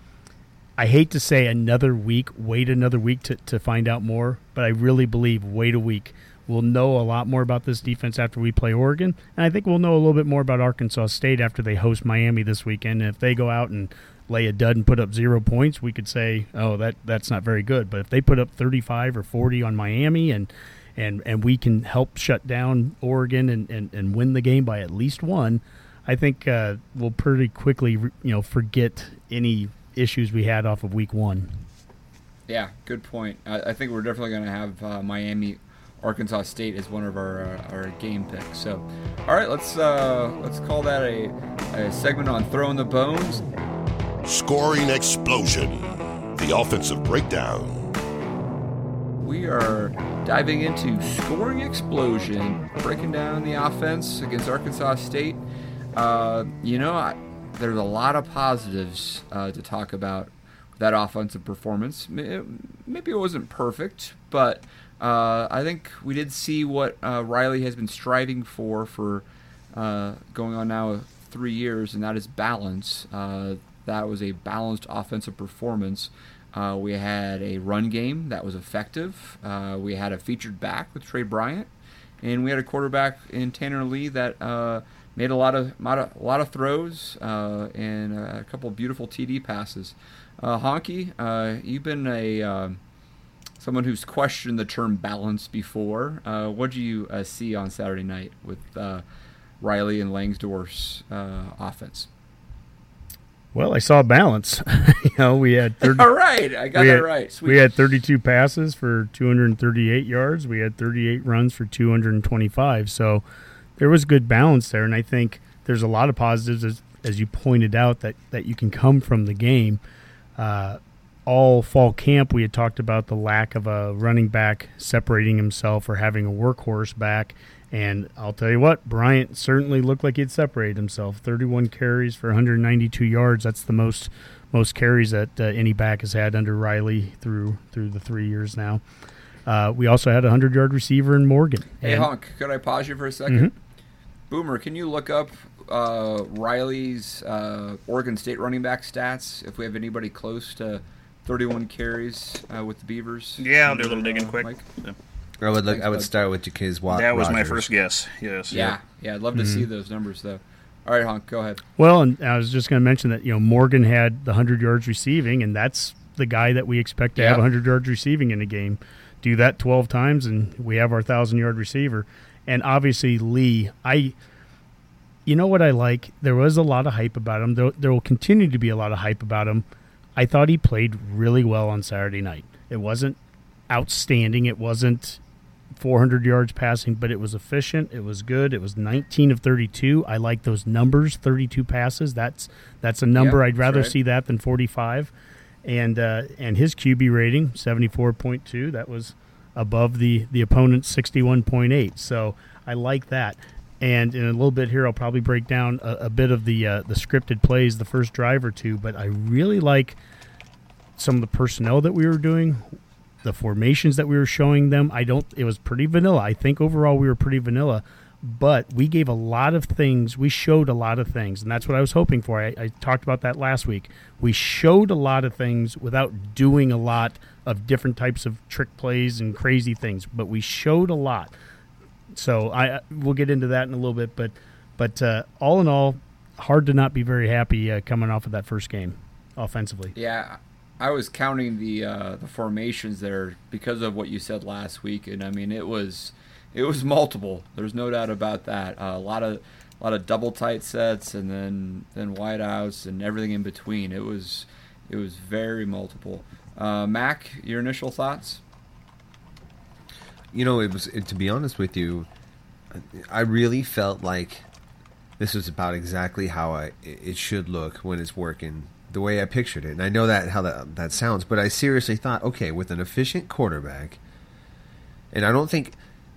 Speaker 3: I hate to say another week. Wait another week to to find out more, but I really believe wait a week. We'll know a lot more about this defense after we play Oregon, and I think we'll know a little bit more about Arkansas State after they host Miami this weekend. And if they go out and lay a dud and put up zero points, we could say, oh, that that's not very good. But if they put up 35 or 40 on Miami and and and we can help shut down Oregon and, and, and win the game by at least one, I think uh, we'll pretty quickly you know forget any issues we had off of week one.
Speaker 2: Yeah, good point. I, I think we're definitely going to have uh, Miami, Arkansas State as one of our uh, our game picks. So, all right, let's uh, let's call that a, a segment on throwing the bones.
Speaker 1: Scoring explosion. The offensive breakdown.
Speaker 2: We are diving into scoring explosion, breaking down the offense against Arkansas State. Uh, you know, I, there's a lot of positives uh, to talk about that offensive performance. Maybe it wasn't perfect, but uh, I think we did see what uh, Riley has been striving for for uh, going on now three years, and that is balance. That was a balanced offensive performance. Uh, we had a run game that was effective. Uh, we had a featured back with Tre Bryant, and we had a quarterback in Tanner Lee that uh, made a lot of a lot of throws uh, and a couple beautiful TD passes. Uh, Honky, uh, you've been a um someone who's questioned the term balance before. What do you see on Saturday night with Riley and Langsdorf's offense?
Speaker 3: Well, I saw balance. you know, we had 30,
Speaker 2: All right, I got that
Speaker 3: had,
Speaker 2: right. Sweet.
Speaker 3: we had 32 passes for 238 yards. We had 38 runs for 225. So there was good balance there, and I think there's a lot of positives as, as you pointed out that that you can come from the game. Uh, all fall camp, we had talked about the lack of a running back separating himself or having a workhorse back. And I'll tell you what, Bryant certainly looked like he'd separated himself. 31 carries for 192 yards. That's the most most carries that uh, any back has had under Riley through through the three years now. Uh, we also had a 100 yard receiver in Morgan.
Speaker 2: Hey,
Speaker 3: And-
Speaker 2: Hunk, could I pause you for a 2nd
Speaker 3: Mhm.
Speaker 2: Boomer, can you look up uh, Riley's uh, Oregon State running back stats? If we have anybody close to 31 carries uh, with the Beavers?
Speaker 5: Yeah, I'll do a little digging
Speaker 2: Uh,
Speaker 5: quick.
Speaker 2: Mike?
Speaker 4: I would look.
Speaker 2: Thanks,
Speaker 4: I would
Speaker 2: bud.
Speaker 4: start with Jaquiz Wa-
Speaker 5: That was my first guess. Yes.
Speaker 2: Yeah, yeah, I'd love to see mm-hmm. those numbers though. All right, Honk, go ahead.
Speaker 3: Well, and I was just going to mention that you know Morgan had the 100 yards receiving, and that's the guy that we expect to have 100 yards receiving in a game. Do that 12 times, and we have our thousand yard receiver. And obviously Lee, I, you know what I like? There was a lot of hype about him. There, there will continue to be a lot of hype about him. I thought he played really well on Saturday night. It wasn't outstanding. It wasn't 400 yards passing, but it was efficient. It was good. It was 19 of 32. I like those numbers, 32 passes. That's that's a number
Speaker 2: Yep,
Speaker 3: I'd rather
Speaker 2: right.
Speaker 3: see that than 45. And uh, and his QB rating 74.2. That was above the the opponent's 61.8. So I like that. And in a little bit here, I'll probably break down a, a bit of the uh, the scripted plays, the first drive or two. But I really like some of the personnel that we were doing, the formations that we were showing them. I don't. It was pretty vanilla. I think overall we were pretty vanilla, but we gave a lot of things. We showed a lot of things, and that's what I was hoping for. I, I talked about that last week. We showed a lot of things without doing a lot of different types of trick plays and crazy things, but we showed a lot. So I we'll get into that in a little bit, but but uh, all in all, hard to not be very happy uh, coming off of that first game offensively.
Speaker 2: Yeah, I was counting the uh, the formations there because of what you said last week, and I mean it was it was multiple. There's no doubt about that. Uh, a lot of a lot of double tight sets, and then then wide outs, and everything in between. It was it was very multiple. Uh, Mac, your initial thoughts?
Speaker 4: You know, it was it, to be honest with you, I really felt like this was about exactly how I it should look when it's working the way I pictured it. And I know that how that that sounds, but I seriously thought, okay, with an efficient quarterback, and I don't think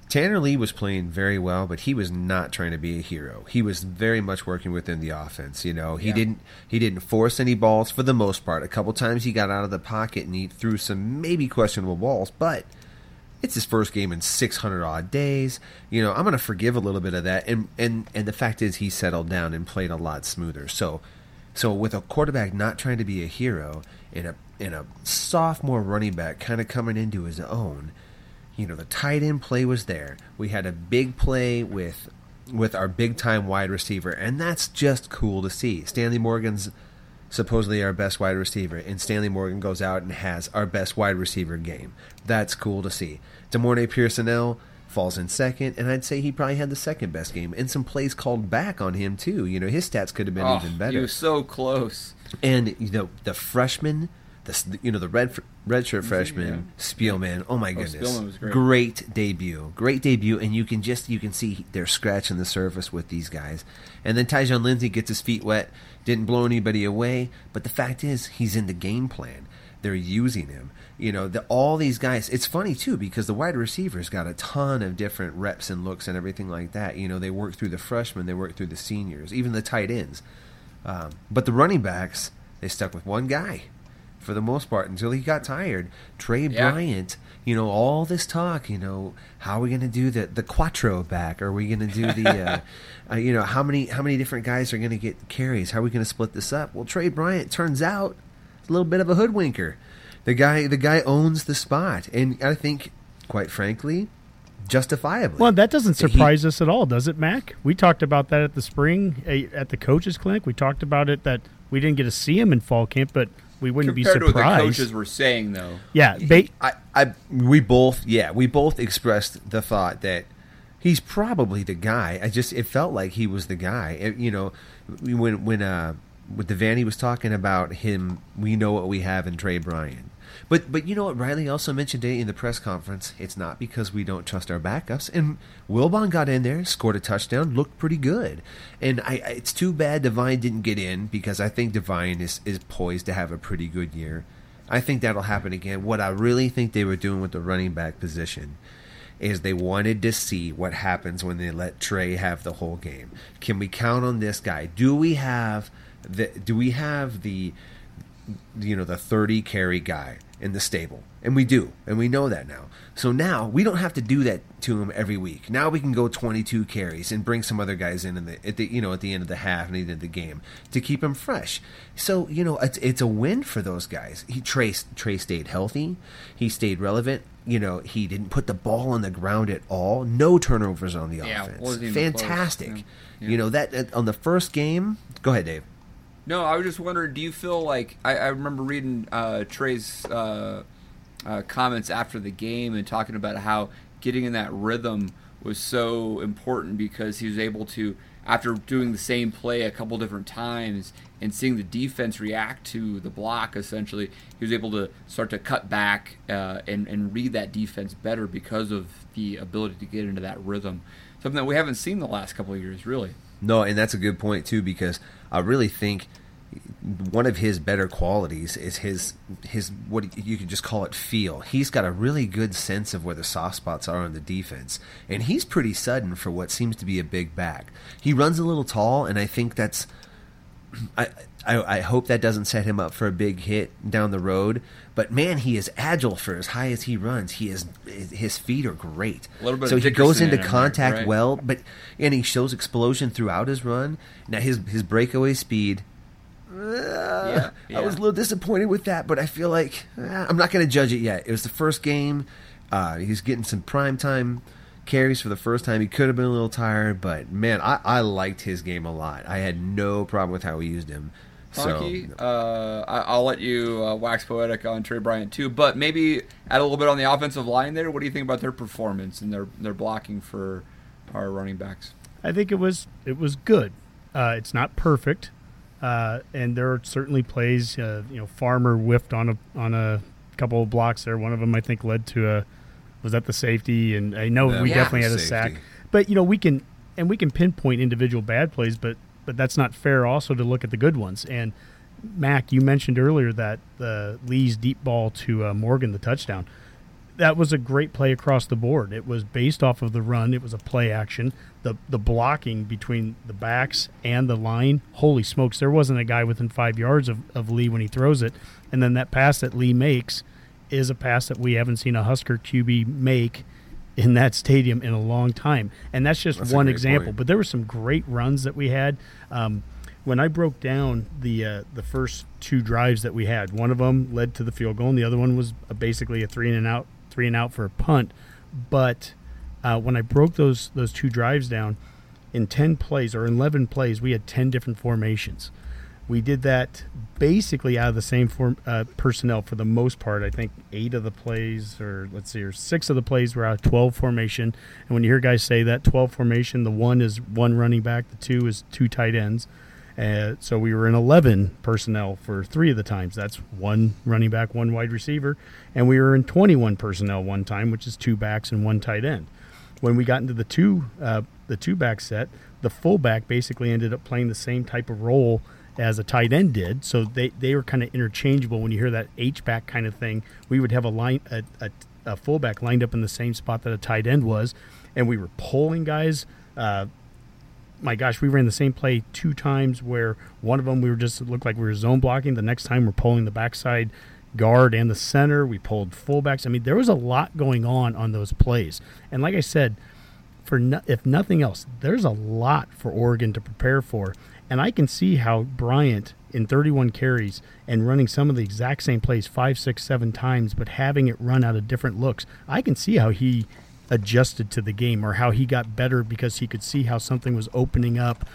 Speaker 4: Tanner Lee was playing very well, but he was not trying to be a hero. He was very much working within the offense. You know, he
Speaker 2: Yeah.
Speaker 4: didn't he didn't force any balls for the most part. A couple times he got out of the pocket and he threw some maybe questionable balls, but it's his first game in 600 odd days. You know, I'm going to forgive a little bit of that. And, and, and the fact is he settled down and played a lot smoother. So, so with a quarterback not trying to be a hero and a, and a sophomore running back kind of coming into his own, you know, the tight end play was there. We had a big play with, with our big time wide receiver. And that's just cool to see. Stanley Morgan's supposedly our best wide receiver, and Stanley Morgan goes out and has our best wide receiver game. That's cool to see. De'Mornay Pierson-El falls in second, and I'd say he probably had the second best game, and some plays called back on him too. You know, his stats could have been
Speaker 2: oh,
Speaker 4: even better.
Speaker 2: he was so close.
Speaker 4: And you know, the freshman, the you know the red redshirt freshman Spielman. Oh my oh, goodness,
Speaker 2: Spielman was great.
Speaker 4: debut, great debut, and you can just you can see they're scratching the surface with these guys. And then Tyjon Lindsey gets his feet wet, didn't blow anybody away, but the fact is he's in the game plan. They're using him. You know, the, all these guys. It's funny too because the wide receivers got a ton of different reps and looks and everything like that. You know, they work through the freshmen, they work through the seniors, even the tight ends. Um, but the running backs, they stuck with one guy for the most part until he got tired. Tre
Speaker 2: Yeah.
Speaker 4: Bryant, you know, all this talk, you know, how are we going to do the the quattro back? Are we going to do the, uh, uh, you know, how many how many different guys are going to get carries? How are we going to split this up? Well, Tre Bryant turns out a little bit of a hoodwinker. The guy the guy owns the spot, and I think, quite frankly, justifiably.
Speaker 3: Well, that doesn't
Speaker 4: He-
Speaker 3: surprise us at all, does it, Mac? We talked about that at the spring at the coaches clinic. We talked about it that we didn't get to see him in fall camp, but we wouldn't
Speaker 2: Compared
Speaker 3: be
Speaker 2: to what the
Speaker 3: surprised.
Speaker 2: coaches were saying, though.
Speaker 3: yeah, ba-
Speaker 4: I, I, we both, yeah, we both expressed the thought that he's probably the guy. I just, it felt like he was the guy. It- you know, when when uh, with the Vanny was talking about him, we know what we have in Tre Bryan. But but you know what Riley also mentioned today in the press conference. It's not because we don't trust our backups. And Wilbon got in there, scored a touchdown, looked pretty good. And I, I it's too bad Devine didn't get in because I think Devine is is poised to have a pretty good year. I think that'll happen again. What I really think they were doing with the running back position is they wanted to see what happens when they let Tre have the whole game. Can we count on this guy? Do we have the do we have the you know the 30 carry guy in the stable. And we do. And we know that now. So now we don't have to do that to him every week. Now we can go 22 carries and bring some other guys in, in the, at the you know at the end of the half and of the game to keep him fresh. So you know it's, it's a win for those guys. He Tre, Tre stayed healthy. He stayed relevant. You know he didn't put the ball on the ground at all. No turnovers on the
Speaker 2: Yeah,
Speaker 4: offense.
Speaker 2: wasn't even close.
Speaker 4: fantastic.
Speaker 2: Yeah. Yeah.
Speaker 4: you know that, that on the first game go ahead dave
Speaker 2: No, I was just wondering. Do you feel like I, I remember reading uh, Tre's uh, uh, comments after the game and talking about how getting in that rhythm was so important because he was able to, after doing the same play a couple different times and seeing the defense react to the block, essentially, he was able to start to cut back uh, and, and read that defense better because of the ability to get into that rhythm. Something that we haven't seen the last couple of years, really.
Speaker 4: No, and that's a good point too because I really think one of his better qualities is his his what you could just call it feel. He's got a really good sense of where the soft spots are on the defense, and he's pretty sudden for what seems to be a big back. He runs a little tall, and I think that's. I, I, I hope that doesn't set him up for a big hit down the road. But man, he is agile for as high as he runs. He is his feet are great.
Speaker 2: A little bit
Speaker 4: so he goes into
Speaker 2: in him there,
Speaker 4: contact
Speaker 2: right?
Speaker 4: well, but and he shows explosion throughout his run. Now his his breakaway speed
Speaker 2: yeah,
Speaker 4: I was a little disappointed with that, but I feel like eh, I'm not going to judge it yet. It was the first game. Uh, he's getting some prime time carries for the first time. He could have been a little tired, but man, I, I liked his game a lot. I had no problem with how he used him. So
Speaker 2: Honky, uh, I, I'll let you uh, wax poetic on Tre Bryant too, but maybe add a little bit on the offensive line there. What do you think about their performance and their their blocking for our running backs?
Speaker 3: I think it was it was good. Uh, it's not perfect, uh, and there are certainly plays. Uh, you know, Farmer whiffed on a on a couple of blocks there. One of them I think led to a was that the safety, and I know
Speaker 4: Yeah,
Speaker 3: we
Speaker 4: yeah.
Speaker 3: definitely had a
Speaker 4: Safety.
Speaker 3: sack. But you know, we can and we can pinpoint individual bad plays, but but that's not fair. Also to look at the good ones. And Mac, you mentioned earlier that the Lee's deep ball to uh, Morgan, the touchdown that was a great play across the board. It was based off of the run. It was a play action. The the blocking between the backs and the line. Holy smokes! There wasn't a guy within five yards of, of Lee when he throws it. And then that pass that Lee makes is a pass that we haven't seen a Husker QB make in that stadium in a long time. And that's just
Speaker 4: That's
Speaker 3: one example.
Speaker 4: point.
Speaker 3: But there were some great runs that we had. Um, when I broke down the uh, the first two drives that we had, one of them led to the field goal, and the other one was uh, basically a three and out, three and out for a punt. But uh, when I broke those those two drives down, in ten plays or eleven plays, we had ten different formations. We did that basically out of the same form uh, personnel for the most part. I think eight of the plays, or let's see, or six of the plays were out of twelve formation. And when you hear guys say that twelve formation, the one is one running back, the two is two tight ends. Uh, so we were in 11 personnel for three of the times. That's one running back, one wide receiver. And we were in 21 personnel one time, which is two backs and one tight end. When we got into the two uh, the two back set, the fullback basically ended up playing the same type of role as a tight end did. So they, they were kind of interchangeable. When you hear that H back kind of thing, we would have a line a, a, a fullback lined up in the same spot that a tight end was, and we were pulling guys. Uh, my gosh, we ran the same play two times where one of them we were just looked like we were zone blocking. The next time we're pulling the backside guard and the center. We pulled fullbacks. I mean, there was a lot going on on those plays. And like I said, for no, if nothing else, there's a lot for Oregon to prepare for. And I can see how Bryant in 31 carries and running some of the exact same plays five, six, seven times, but having it run out of different looks. I can see how he adjusted to the game or how he got better because he could see how something was opening up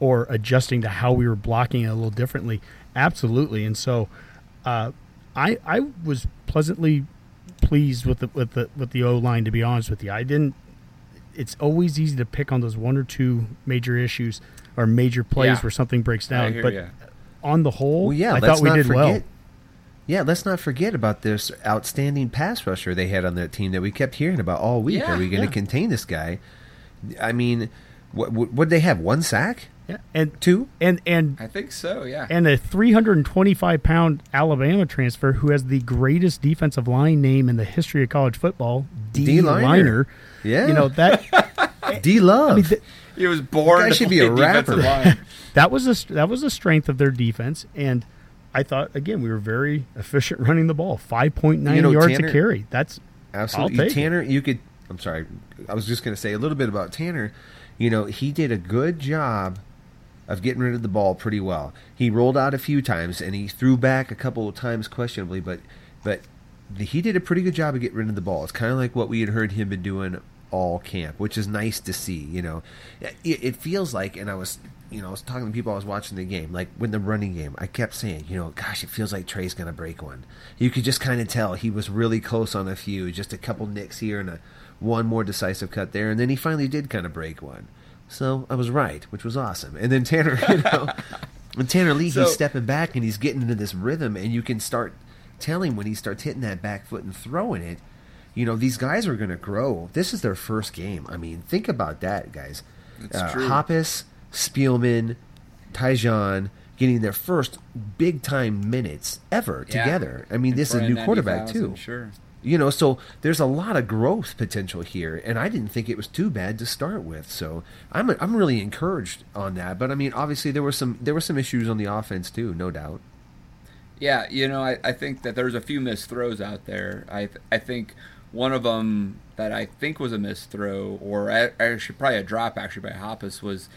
Speaker 3: or adjusting to how we were blocking it a little differently. Absolutely. And so uh, I I was pleasantly pleased with the with the with the O line to be honest with you. I didn't it's always easy to pick on those one or two major issues or major plays
Speaker 2: Yeah.
Speaker 3: where something breaks down.
Speaker 2: hear
Speaker 3: But
Speaker 2: ya.
Speaker 3: on the whole,
Speaker 4: Well, yeah,
Speaker 3: I thought we did
Speaker 4: forget.
Speaker 3: well.
Speaker 4: Yeah, let's not forget about this outstanding pass rusher they had on that team that we kept hearing about all week.
Speaker 2: Yeah,
Speaker 4: Are we going to
Speaker 3: yeah.
Speaker 4: contain this guy? I mean, what would they have? One sack,
Speaker 3: Yeah. And
Speaker 4: two?
Speaker 3: and and
Speaker 2: I think so. Yeah.
Speaker 3: and a 325 pound Alabama transfer who has the greatest defensive line name in the history of college football, D.
Speaker 4: D. Liner.
Speaker 3: Liner.
Speaker 4: Yeah.
Speaker 3: You know that
Speaker 4: D Love.
Speaker 3: I mean th-
Speaker 2: he was born
Speaker 4: Guy
Speaker 2: to
Speaker 4: should be a rapper.
Speaker 2: defensive line.
Speaker 3: that was a that was a strength of their defense and I thought again we were very efficient running the ball. 5.9
Speaker 4: You know,
Speaker 3: yards
Speaker 4: Tanner-
Speaker 3: to carry. That's
Speaker 4: Absolutely,
Speaker 3: I'll take it.
Speaker 4: Tanner. You could. I'm sorry. I was just going to say a little bit about Tanner. You know, he did a good job of getting rid of the ball pretty well. He rolled out a few times and he threw back a couple of times questionably, but but he did a pretty good job of getting rid of the ball. It's kind of like what we had heard him been doing all camp, which is nice to see. You know, it, it feels like, and I was. You know, I was talking to people I was watching the game. Like when the running game, I kept saying, you know, gosh, it feels like Tre's going to break one. You could just kind of tell he was really close on a few, just a couple nicks here and a one more decisive cut there, and then he finally did kind of break one. So I was right, which was awesome. And then Tanner, you know, and Tanner Lee,
Speaker 2: So-
Speaker 4: he's stepping back and he's getting into this rhythm, and you can start telling when he starts hitting that back foot and throwing it. You know, these guys are going to grow. This is their first game. I mean, think about that, guys.
Speaker 2: It's
Speaker 4: uh,
Speaker 2: true.
Speaker 4: Hoppes, Spielman, Tyjon getting their first big time minutes ever
Speaker 2: Yeah.
Speaker 4: together. I mean,
Speaker 2: In
Speaker 4: this is a new quarterback
Speaker 2: 90,000,
Speaker 4: too.
Speaker 2: Sure.
Speaker 4: You know, so there's a lot of growth potential here, and I didn't think it was too bad to start with. So I'm I'm really encouraged on that. But I mean, obviously there were some there were some issues on the offense too, no doubt.
Speaker 2: Yeah, you know, I, I think that there's a few missed throws out there. I th- I think one of them that I think was a missed throw, or a- actually probably a drop actually by Hoppes was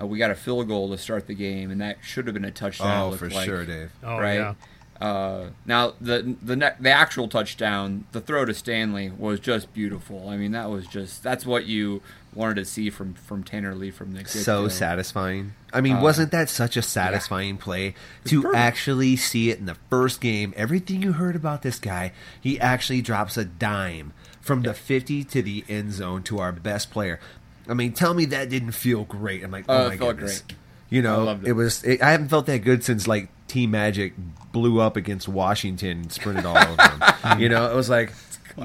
Speaker 2: uh, we got a field goal to start the game, and that should have been a touchdown. it looked like.
Speaker 4: Dave.
Speaker 3: Oh
Speaker 2: right?
Speaker 3: yeah.
Speaker 2: Uh, now the the ne- the actual touchdown, the throw to Stanley was just beautiful. I mean, that was just that's what you wanted to see from from Tanner Lee from the
Speaker 4: So satisfying. I mean,
Speaker 2: Uh,
Speaker 4: wasn't that such a satisfying play to
Speaker 2: perfect.
Speaker 4: actually see it in the first game? Everything you heard about this guy, he actually drops a dime from the 50 to the end zone to our best player. I mean, tell me that didn't feel great. I'm like, oh,
Speaker 2: it
Speaker 4: my goodness.
Speaker 2: great.
Speaker 4: You know,
Speaker 2: I
Speaker 4: it.
Speaker 2: it.
Speaker 4: was. It, I haven't felt that good since like T-Magic blew up against Washington and sprinted all over them. You know, it was like,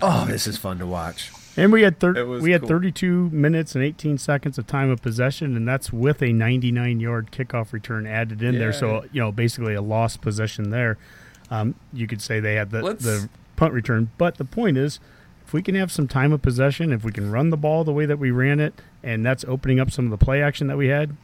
Speaker 4: oh, this is fun to watch.
Speaker 3: And we had thir- we had
Speaker 2: cool.
Speaker 3: 32 minutes and 18 seconds of time of possession, and that's with a 99 yard kickoff return added in there. So you know, basically a lost possession there. Um, you could say they had the
Speaker 2: Let's-
Speaker 3: the punt return, but the point is, if we can have some time of possession, if we can run the ball the way that we ran it, and that's opening up some of the play action that we had,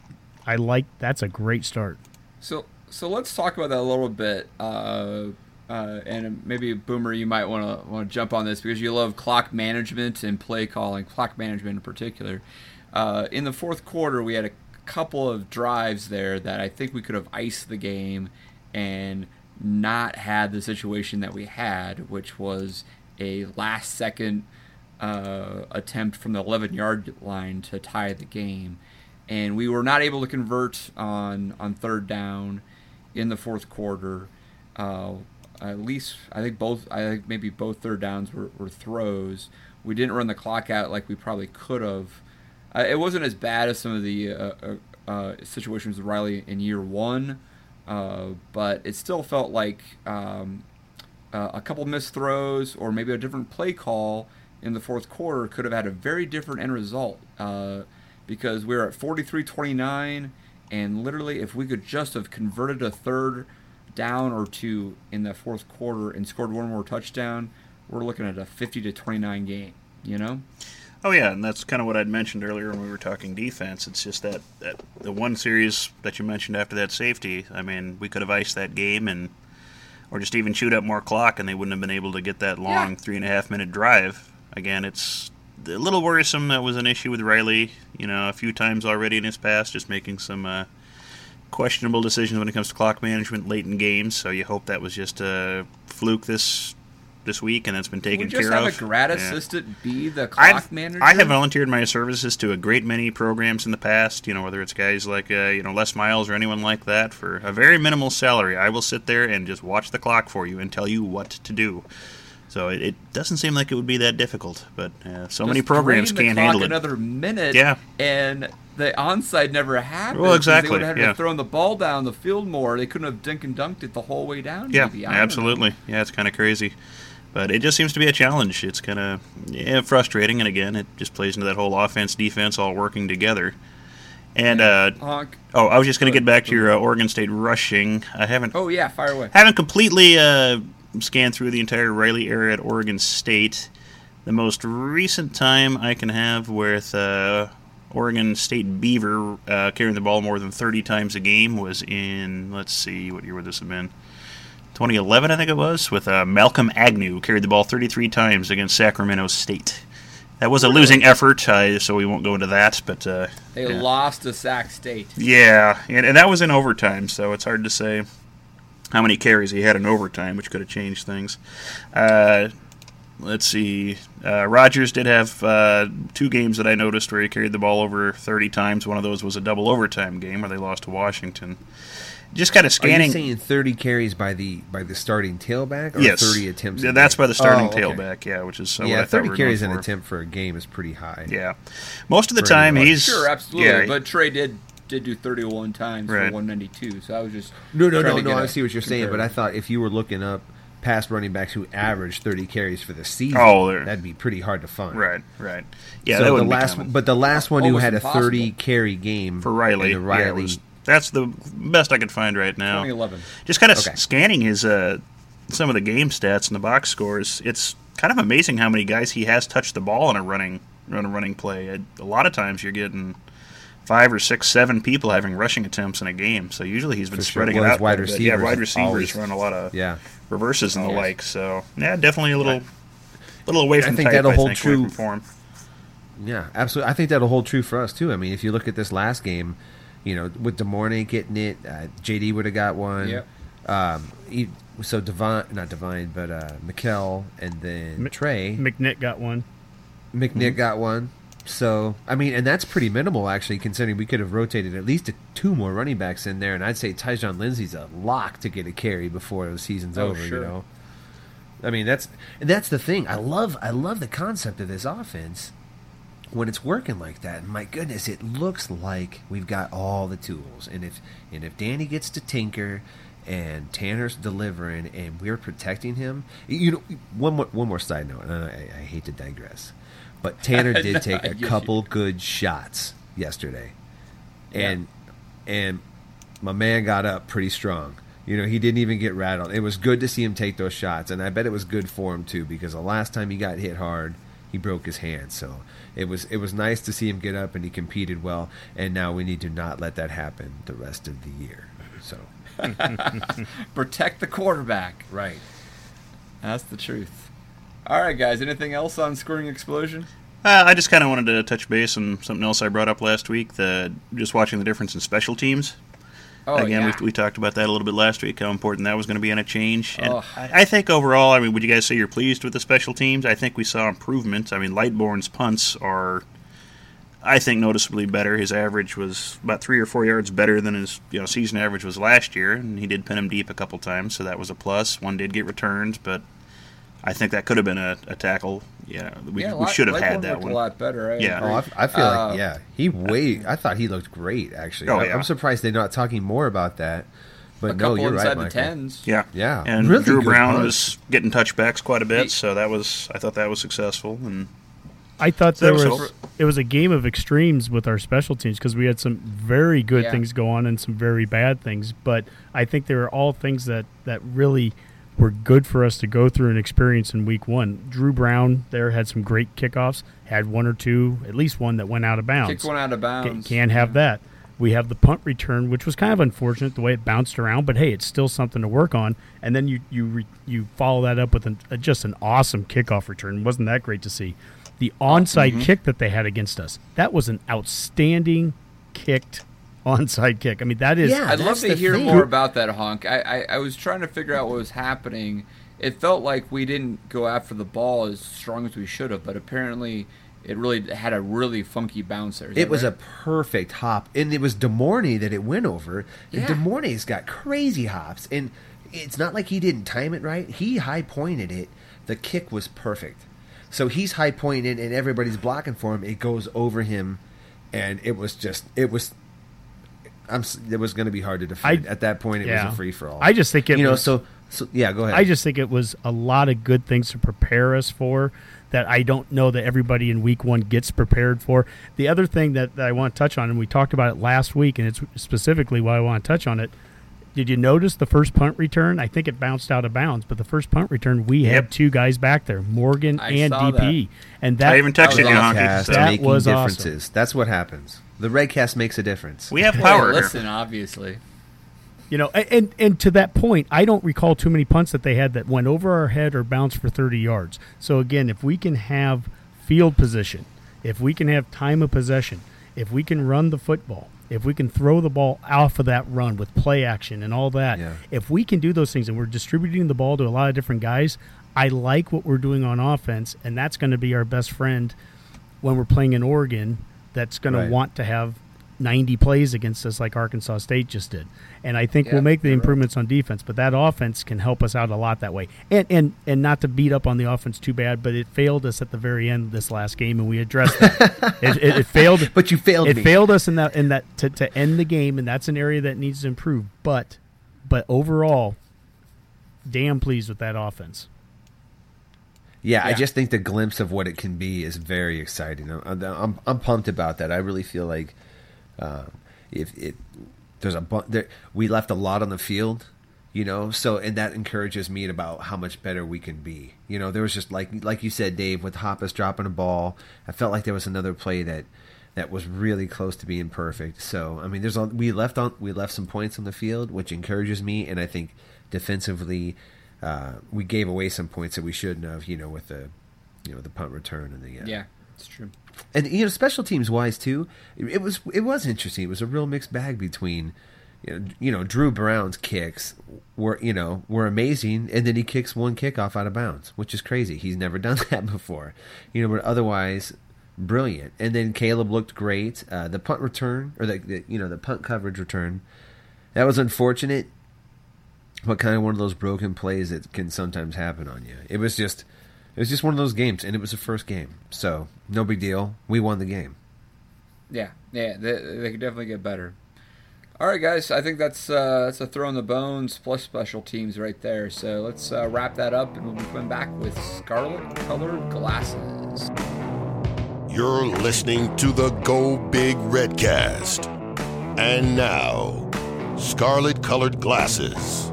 Speaker 3: I like. That's a great start.
Speaker 2: So so let's talk about that a little bit. Uh, uh, and maybe Boomer, you might want to want to jump on this because you love clock management and play calling, clock management in particular. Uh, in the fourth quarter, we had a couple of drives there that I think we could have iced the game and not had the situation that we had, which was a last second uh, attempt from the 11 yard line to tie the game. And we were not able to convert on, on third down in the fourth quarter. Uh, at least, I think both, I think maybe both third downs were, were throws. We didn't run the clock out like we probably could have. Uh, it wasn't as bad as some of the uh, uh, uh, situations with Riley in year one, uh, but it still felt like um, uh, a couple missed throws or maybe a different play call in the fourth quarter could have had a very different end result because we were at 43-29 and literally if we could just have converted a third down or two in the fourth quarter and scored one more touchdown we're looking at a 50 to 29 game you know
Speaker 5: Oh yeah, and that's kind of what I'd mentioned earlier when we were talking defense. It's just that, that the one series that you mentioned after that safety. I mean, we could have iced that game and or just even chewed up more clock, and they wouldn't have been able to get that long
Speaker 2: Yeah.
Speaker 5: three and a half minute drive. Again, it's a little worrisome. That was an issue with Riley. You know, a few times already in his past, just making some uh, questionable decisions when it comes to clock management late in games. So you hope that was just a fluke this this week, and that's been taken
Speaker 2: we just
Speaker 5: care
Speaker 2: have
Speaker 5: of.
Speaker 2: a grad
Speaker 5: Yeah.
Speaker 2: assistant be the clock
Speaker 5: I've,
Speaker 2: manager
Speaker 5: I have volunteered my services to a great many programs in the past. You know, whether it's guys like uh, you know Les Miles or anyone like that for a very minimal salary. I will sit there and just watch the clock for you and tell you what to do. So it, it doesn't seem like it would be that difficult, but uh, so many programs can't handle it.
Speaker 2: Another minute,
Speaker 5: Yeah.
Speaker 2: and the onside never happened.
Speaker 5: Well, exactly,
Speaker 2: They would have had
Speaker 5: yeah.
Speaker 2: to thrown the ball down the field more. They couldn't have dink and dunked it the whole way down.
Speaker 5: Yeah,
Speaker 2: maybe. I know.
Speaker 5: absolutely. Yeah, it's kind of crazy. But it just seems to be a challenge. It's kind of yeah, frustrating, and again, it just plays into that whole offense defense all working together. And uh, oh, I was just going to get back to your uh, Oregon State rushing. I haven't
Speaker 2: Oh yeah, fire away.
Speaker 5: haven't completely uh, scanned through the entire Riley area at Oregon State. The most recent time I can have with uh, Oregon State Beaver uh, carrying the ball more than 30 times a game was in, let's see, what year would this have been? 2011, I think it was, with uh, Malcolm Agnew carried the ball 33 times against Sacramento State. That was a losing effort, uh, so we won't go into that. But uh,
Speaker 2: They
Speaker 5: yeah.
Speaker 2: lost to Sac State.
Speaker 5: Yeah, and, and that was in overtime, so it's hard to say how many carries he had in overtime, which could have changed things. Uh, let's see. Uh, Rodgers did have uh, two games that I noticed where he carried the ball over 30 times. One of those was a double overtime game where they lost to Washington. Just kind of
Speaker 4: Are
Speaker 5: scanning.
Speaker 4: you saying 30 carries by the by the starting tailback, or
Speaker 5: yes,
Speaker 4: 30 attempts?
Speaker 5: Yeah, that's by the starting
Speaker 4: Oh, okay.
Speaker 5: tailback. Yeah, which is uh, what
Speaker 4: Yeah,
Speaker 5: I
Speaker 4: 30
Speaker 5: we
Speaker 4: carries
Speaker 5: going
Speaker 4: an
Speaker 5: for.
Speaker 4: attempt for a game is pretty high.
Speaker 5: Yeah, most of the
Speaker 4: For
Speaker 5: time
Speaker 4: anybody.
Speaker 5: he's
Speaker 2: Sure, absolutely.
Speaker 5: Yeah,
Speaker 2: but Tre did did do 31 times
Speaker 5: Right.
Speaker 2: for 192. So I was just
Speaker 4: No, no,
Speaker 2: trying
Speaker 4: no,
Speaker 2: to
Speaker 4: no.
Speaker 2: get
Speaker 4: I
Speaker 2: a
Speaker 4: see what you're saying, but I thought if you were looking up past running backs who averaged 30 carries for the season,
Speaker 5: Oh, they're-
Speaker 4: that'd be pretty hard to find.
Speaker 5: right, right. Yeah,
Speaker 4: so
Speaker 5: that
Speaker 4: the last,
Speaker 5: common.
Speaker 4: but the last one who
Speaker 2: Almost
Speaker 4: had a 30 carry game
Speaker 5: for Riley,
Speaker 4: and the
Speaker 5: yeah,
Speaker 4: Riley
Speaker 5: was- that's the best I could find right now.
Speaker 2: 2011.
Speaker 5: Just kind of
Speaker 4: Okay.
Speaker 5: scanning his uh, some of the game stats and the box scores. It's kind of amazing how many guys he has touched the ball in a running on a running play. A, a lot of times you're getting five or six, seven people having rushing attempts in a game. So usually he's been
Speaker 4: For sure.
Speaker 5: spreading
Speaker 4: Well,
Speaker 5: it out.
Speaker 4: wide
Speaker 5: quite a bit. yeah,
Speaker 4: receivers
Speaker 5: wide receivers
Speaker 4: always-
Speaker 5: run a lot of
Speaker 4: yeah.
Speaker 5: Reverses and the
Speaker 2: Yes.
Speaker 5: like. So yeah, definitely a little little away from.
Speaker 4: I
Speaker 5: from
Speaker 4: think
Speaker 5: type,
Speaker 4: that'll
Speaker 5: I
Speaker 4: hold
Speaker 5: think,
Speaker 4: true-
Speaker 5: from form.
Speaker 4: Yeah, absolutely. I think that'll hold true for us too. I mean, if you look at this last game, you know, with De'Mornay getting it, uh, JD would have got one.
Speaker 2: Yep.
Speaker 4: Um, he, so Devine, not Devine, but uh, Mikale and then
Speaker 3: Mc-
Speaker 4: Trey
Speaker 3: McNick got one.
Speaker 4: McNick got one. So I mean, and that's pretty minimal actually, considering we could have rotated at least two more running backs in there, and I'd say Tyjon Lindsey's a lock to get a carry before the season's
Speaker 2: Oh,
Speaker 4: over.
Speaker 2: sure.
Speaker 4: You know, I mean that's and that's the thing. I love I love the concept of this offense when it's working like that. And my goodness, it looks like we've got all the tools, and if and if Danny gets to tinker. And Tanner's delivering, and we're protecting him. You know, one more one more side note, and I, I hate to digress, but Tanner did take a
Speaker 2: get you.
Speaker 4: couple good shots yesterday, and and my man got up pretty strong. You know, he didn't even get rattled. It was good to see him take those shots, and I bet it was good for him too because the last time he got hit hard, he broke his hand. So it was it was nice to see him get up and he competed well. And now we need to not let that happen the rest of the year. So
Speaker 2: Protect the quarterback.
Speaker 4: right.
Speaker 2: That's the truth. All right, guys. Anything else on scoring explosion?
Speaker 5: Uh, I just kind of wanted to touch base on something else I brought up last week. The just watching the difference in special teams.
Speaker 2: Oh
Speaker 5: Again,
Speaker 2: yeah.
Speaker 5: we, we talked about that a little bit last week. How important that was going to be in a change. And
Speaker 2: Oh.
Speaker 5: I, I think overall, I mean, would you guys say you're pleased with the special teams? I think we saw improvement. I mean, Lightbourn's punts are, I think, noticeably better. His average was about three or four yards better than his you know season average was last year, and he did pin him deep a couple times, so that was a plus. One did get returned, but I think that could have been a, a tackle. Yeah, we,
Speaker 2: yeah,
Speaker 5: we should have had that one.
Speaker 2: a lot better. I
Speaker 5: Yeah.
Speaker 4: Oh, I, I feel
Speaker 2: Uh,
Speaker 4: like yeah, he way. I thought he looked great actually.
Speaker 5: Oh,
Speaker 4: I,
Speaker 5: yeah.
Speaker 4: I'm surprised they're not talking more about that. But
Speaker 2: a
Speaker 4: no, you're right,
Speaker 2: the
Speaker 4: Michael.
Speaker 2: tens.
Speaker 5: Yeah,
Speaker 4: Yeah,
Speaker 5: and
Speaker 4: really
Speaker 5: Drew Brown
Speaker 4: punch.
Speaker 5: was getting touchbacks quite a bit,
Speaker 2: He-
Speaker 5: so that was I thought that was successful. And
Speaker 3: I thought there
Speaker 5: that
Speaker 3: was,
Speaker 5: was
Speaker 3: it was a game of extremes with our special teams because we had some very good
Speaker 2: Yeah.
Speaker 3: things go on and some very bad things. But I think they were all things that that really were good for us to go through and experience in week one. Drew Brown there had some great kickoffs, had one or two, at least one that went out of bounds.
Speaker 2: Kicked one out of bounds.
Speaker 3: Can't have that. We have the punt return, which was kind of unfortunate the way it bounced around, but hey, it's still something to work on. And then you you re, you follow that up with an, uh, just an awesome kickoff return. Wasn't that great to see? The onside
Speaker 2: Mm-hmm.
Speaker 3: kick that they had against us that was an outstanding kicked onside kick. I mean, that is
Speaker 4: Yeah.
Speaker 2: I'd love to hear
Speaker 4: thing.
Speaker 2: more about that honk. I, I, I was trying to figure out what was happening. It felt like we didn't go after the ball as strong as we should have, but apparently it really had a really funky bounce there. Is
Speaker 4: It was
Speaker 2: right?
Speaker 4: a perfect hop, and it was De'Mornay that it went over. And
Speaker 2: Yeah.
Speaker 4: De'Mornay's got crazy hops, and it's not like he didn't time it right. He high pointed it. The kick was perfect. So he's high pointed, and everybody's blocking for him. It goes over him, and it was just it was. I'm. It was going to be hard to defend.
Speaker 3: I-
Speaker 4: At that point, it
Speaker 3: yeah.
Speaker 4: was a free for all.
Speaker 3: I just think it
Speaker 4: you know.
Speaker 3: was-
Speaker 4: So so yeah. Go ahead.
Speaker 3: I just think it was a lot of good things to prepare us for that I don't know that everybody in week one gets prepared for. The other thing that, that I want to touch on, and we talked about it last week, and it's specifically why I want to touch on it. Did you notice the first punt return? I think it bounced out of bounds, but the first punt return, we
Speaker 5: Yep.
Speaker 3: had two guys back there, Morgan
Speaker 2: I
Speaker 3: and
Speaker 2: saw
Speaker 3: DP, and that
Speaker 5: I even texted you,
Speaker 2: was
Speaker 5: Honky.
Speaker 4: Redcast
Speaker 5: So
Speaker 3: That
Speaker 4: making
Speaker 3: was awesome.
Speaker 4: differences. That's what happens. The Redcast makes a difference.
Speaker 5: we have power. here.
Speaker 2: listen, obviously.
Speaker 3: You know, and and to that point, I don't recall too many punts that they had that went over our head or bounced for 30 yards. So again, if we can have field position, if we can have time of possession, if we can run the football, if we can throw the ball off of that run with play action and all that,
Speaker 4: Yeah.
Speaker 3: if we can do those things and we're distributing the ball to a lot of different guys, I like what we're doing on offense, and that's going to be our best friend when we're playing in Oregon. That's going
Speaker 4: Right.
Speaker 3: to want to have 90 plays against us like Arkansas State just did. And I think
Speaker 2: Yeah,
Speaker 3: we'll make the
Speaker 2: you're right.
Speaker 3: improvements on defense, but that offense can help us out a lot that way. And and and not to beat up on the offense too bad, but it failed us at the very end this last game, and we addressed that. it, it, it failed.
Speaker 4: But you failed
Speaker 3: It
Speaker 4: me.
Speaker 3: failed us in that in that to, to end the game, and that's an area that needs to improve. But but overall, damn pleased with that offense.
Speaker 4: Yeah, I just think the glimpse of what it can be is very exciting. I'm I'm, I'm pumped about that. I really feel like uh, if it there's a bu- there, we left a lot on the field, you know. So and that encourages me about how much better we can be. You know, there was just like like you said, Dave, with Hoppes dropping a ball. I felt like there was another play that that was really close to being perfect. So I mean, there's a, we left on we left some points on the field, which encourages me, and I think defensively. Uh, we gave away some points that we shouldn't have, you know, with the, you know, the punt return and the uh,
Speaker 2: Yeah, it's true.
Speaker 4: and you know special teams wise too it, was it was interesting. It was a real mixed bag between you know, you know drew brown's kicks were you know were amazing and then he kicks one kickoff out of bounds which is crazy. He's never done that before you know but otherwise brilliant. And then caleb looked great. Uh, the punt return or the, the you know the punt coverage return that was unfortunate but kind of one of those broken plays that can sometimes happen on you it was just it was just one of those games, and it was the first game, so no big deal. We won the game.
Speaker 2: Yeah, yeah, they, they could definitely get better. All right, guys, I think that's uh, that's a throw in the bones plus special teams right there. So let's uh, wrap that up, and we'll be coming back with scarlet colored glasses.
Speaker 1: You're listening to the Go Big Redcast. And now, Scarlet Colored Glasses.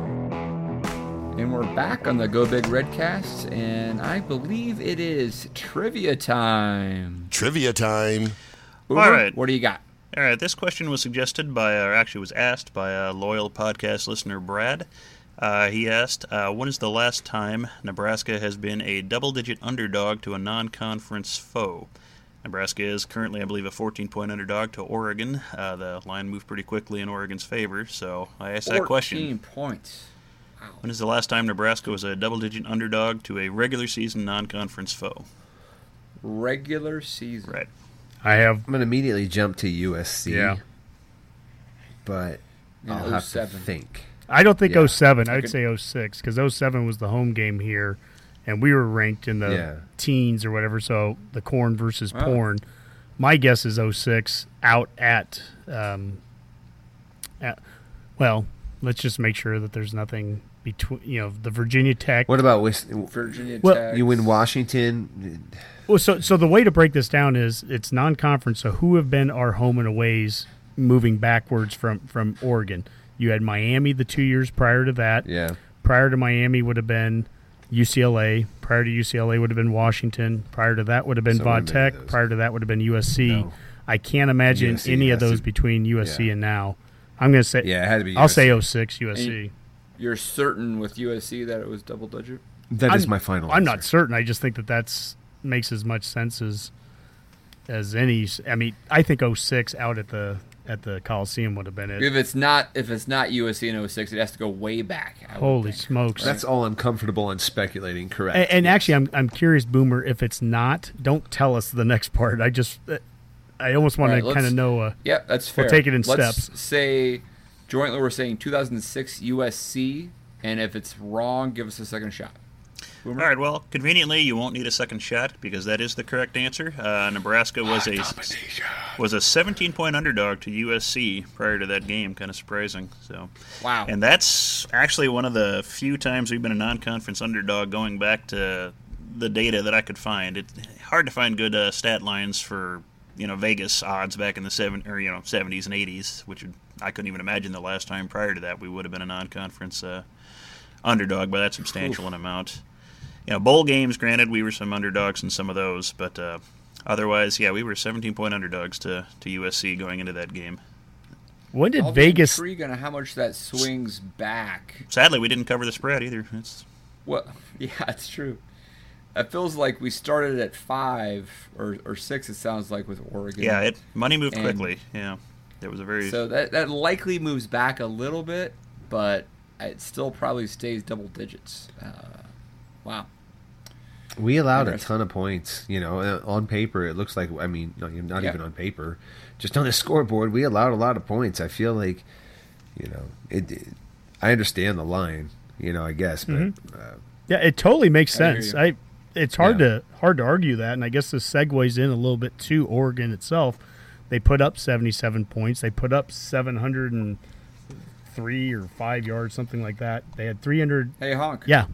Speaker 2: And we're back on the Go Big Redcast, and I believe it is trivia time.
Speaker 1: Trivia time.
Speaker 2: Uber,
Speaker 5: All right.
Speaker 2: what do you got?
Speaker 5: All right, this question was suggested by, or actually was asked by a loyal podcast listener, Brad. Uh, he asked, uh, "When is the last time Nebraska has been a double-digit underdog to a non-conference foe?" Nebraska is currently, I believe, a 14-point underdog to Oregon. Uh, the line moved pretty quickly in Oregon's favor, so I asked that question.
Speaker 2: 14 points.
Speaker 5: When is the last time Nebraska was a double-digit underdog to a regular season non-conference foe?
Speaker 2: Regular season.
Speaker 5: Right.
Speaker 3: I have
Speaker 4: I'm gonna immediately jump to USC.
Speaker 3: Yeah.
Speaker 4: but
Speaker 2: In
Speaker 4: I'll have to think.
Speaker 3: I don't think
Speaker 4: Yeah.
Speaker 3: 07. I would
Speaker 2: could-
Speaker 3: say 06 because 07 was the home game here, and we were ranked in the
Speaker 4: Yeah.
Speaker 3: teens or whatever. So the corn versus
Speaker 2: Wow.
Speaker 3: porn. My guess is 06 out at, um, at, well, let's just make sure that there's nothing between, you know, the Virginia Tech.
Speaker 4: What about Wis-
Speaker 2: Virginia
Speaker 3: Well,
Speaker 2: Tech.
Speaker 4: you win Washington?
Speaker 3: Well, so so the way to break this down is it's non-conference. So who have been our home and aways moving backwards from from Oregon? You had Miami the two years prior to that.
Speaker 4: Yeah,
Speaker 3: Prior to Miami would have been UCLA. Prior to UCLA would have been Washington. Prior to that would have been
Speaker 4: So many
Speaker 3: Vod Tech. Prior to that would have been USC.
Speaker 4: No.
Speaker 3: I can't imagine
Speaker 4: USC
Speaker 3: any of those
Speaker 4: to-
Speaker 3: between USC
Speaker 4: yeah.
Speaker 3: and now. I'm going to say
Speaker 4: yeah, it had to be.
Speaker 3: I'll say 06 USC.
Speaker 2: You're certain with USC that it was double digit?
Speaker 4: That is
Speaker 3: I'm-
Speaker 4: my final.
Speaker 3: I'm not certain. I just think that that's makes as much sense as as any. I mean, I think 06 out at the at the Coliseum would have been it.
Speaker 2: If it's not if it's not USC in 06, it has to go way back. I
Speaker 3: Holy smokes!
Speaker 4: That's all I'm comfortable on speculating. Correct.
Speaker 3: and, and actually, I'm I'm curious, Boomer. If it's not, don't tell us the next part. I just I almost want
Speaker 2: Right,
Speaker 3: to kind of know. Uh,
Speaker 2: Yep, that's fair.
Speaker 3: We'll take it in
Speaker 2: Let's
Speaker 3: steps.
Speaker 2: Say jointly we're saying 2006 USC, and if it's wrong, give us a second shot. Boomer?
Speaker 5: All right. Well, conveniently, you won't need a second shot because that is the correct answer. Uh, Nebraska was a was a 17 point underdog to USC prior to that game. Kind of surprising. So,
Speaker 2: Wow.
Speaker 5: and that's actually one of the few times we've been a non-conference underdog going back to the data that I could find. It's hard to find good uh, stat lines for you know Vegas odds back in the seven or you know 70s and 80s, which I couldn't even imagine the last time prior to that we would have been a non-conference uh, underdog by that substantial an amount. You know, bowl games, granted, we were some underdogs in some of those, but uh, otherwise, yeah, we were 17 point underdogs to, to USC going into that game.
Speaker 3: when did
Speaker 2: I'll be
Speaker 3: Vegas?
Speaker 2: intrigued on how much that swings back.
Speaker 5: Sadly, we didn't cover the spread either. It's
Speaker 2: Well, yeah, it's true. It feels like we started at five or, or six. It sounds like with Oregon.
Speaker 5: yeah, it money moved
Speaker 2: And-
Speaker 5: quickly. Yeah, it was a very
Speaker 2: So that that likely moves back a little bit, but it still probably stays double digits. Uh, wow.
Speaker 4: We allowed a ton of points. You know, uh, on paper it looks like. I mean, not, not
Speaker 2: Yeah.
Speaker 4: even on paper, just on the scoreboard, we allowed a lot of points. I feel like, you know, it. it I understand the line. You know, I guess, but
Speaker 2: Mm-hmm.
Speaker 4: uh,
Speaker 3: Yeah, it totally makes
Speaker 2: I hear
Speaker 3: sense.
Speaker 2: you.
Speaker 3: I it's hard
Speaker 4: Yeah.
Speaker 3: to hard to argue that, and I guess this segues in a little bit to Oregon itself. They put up seventy seven points. They put up seven hundred and three or five yards, something like that. They had three hundred.
Speaker 2: Hey, Honk.
Speaker 3: Yeah,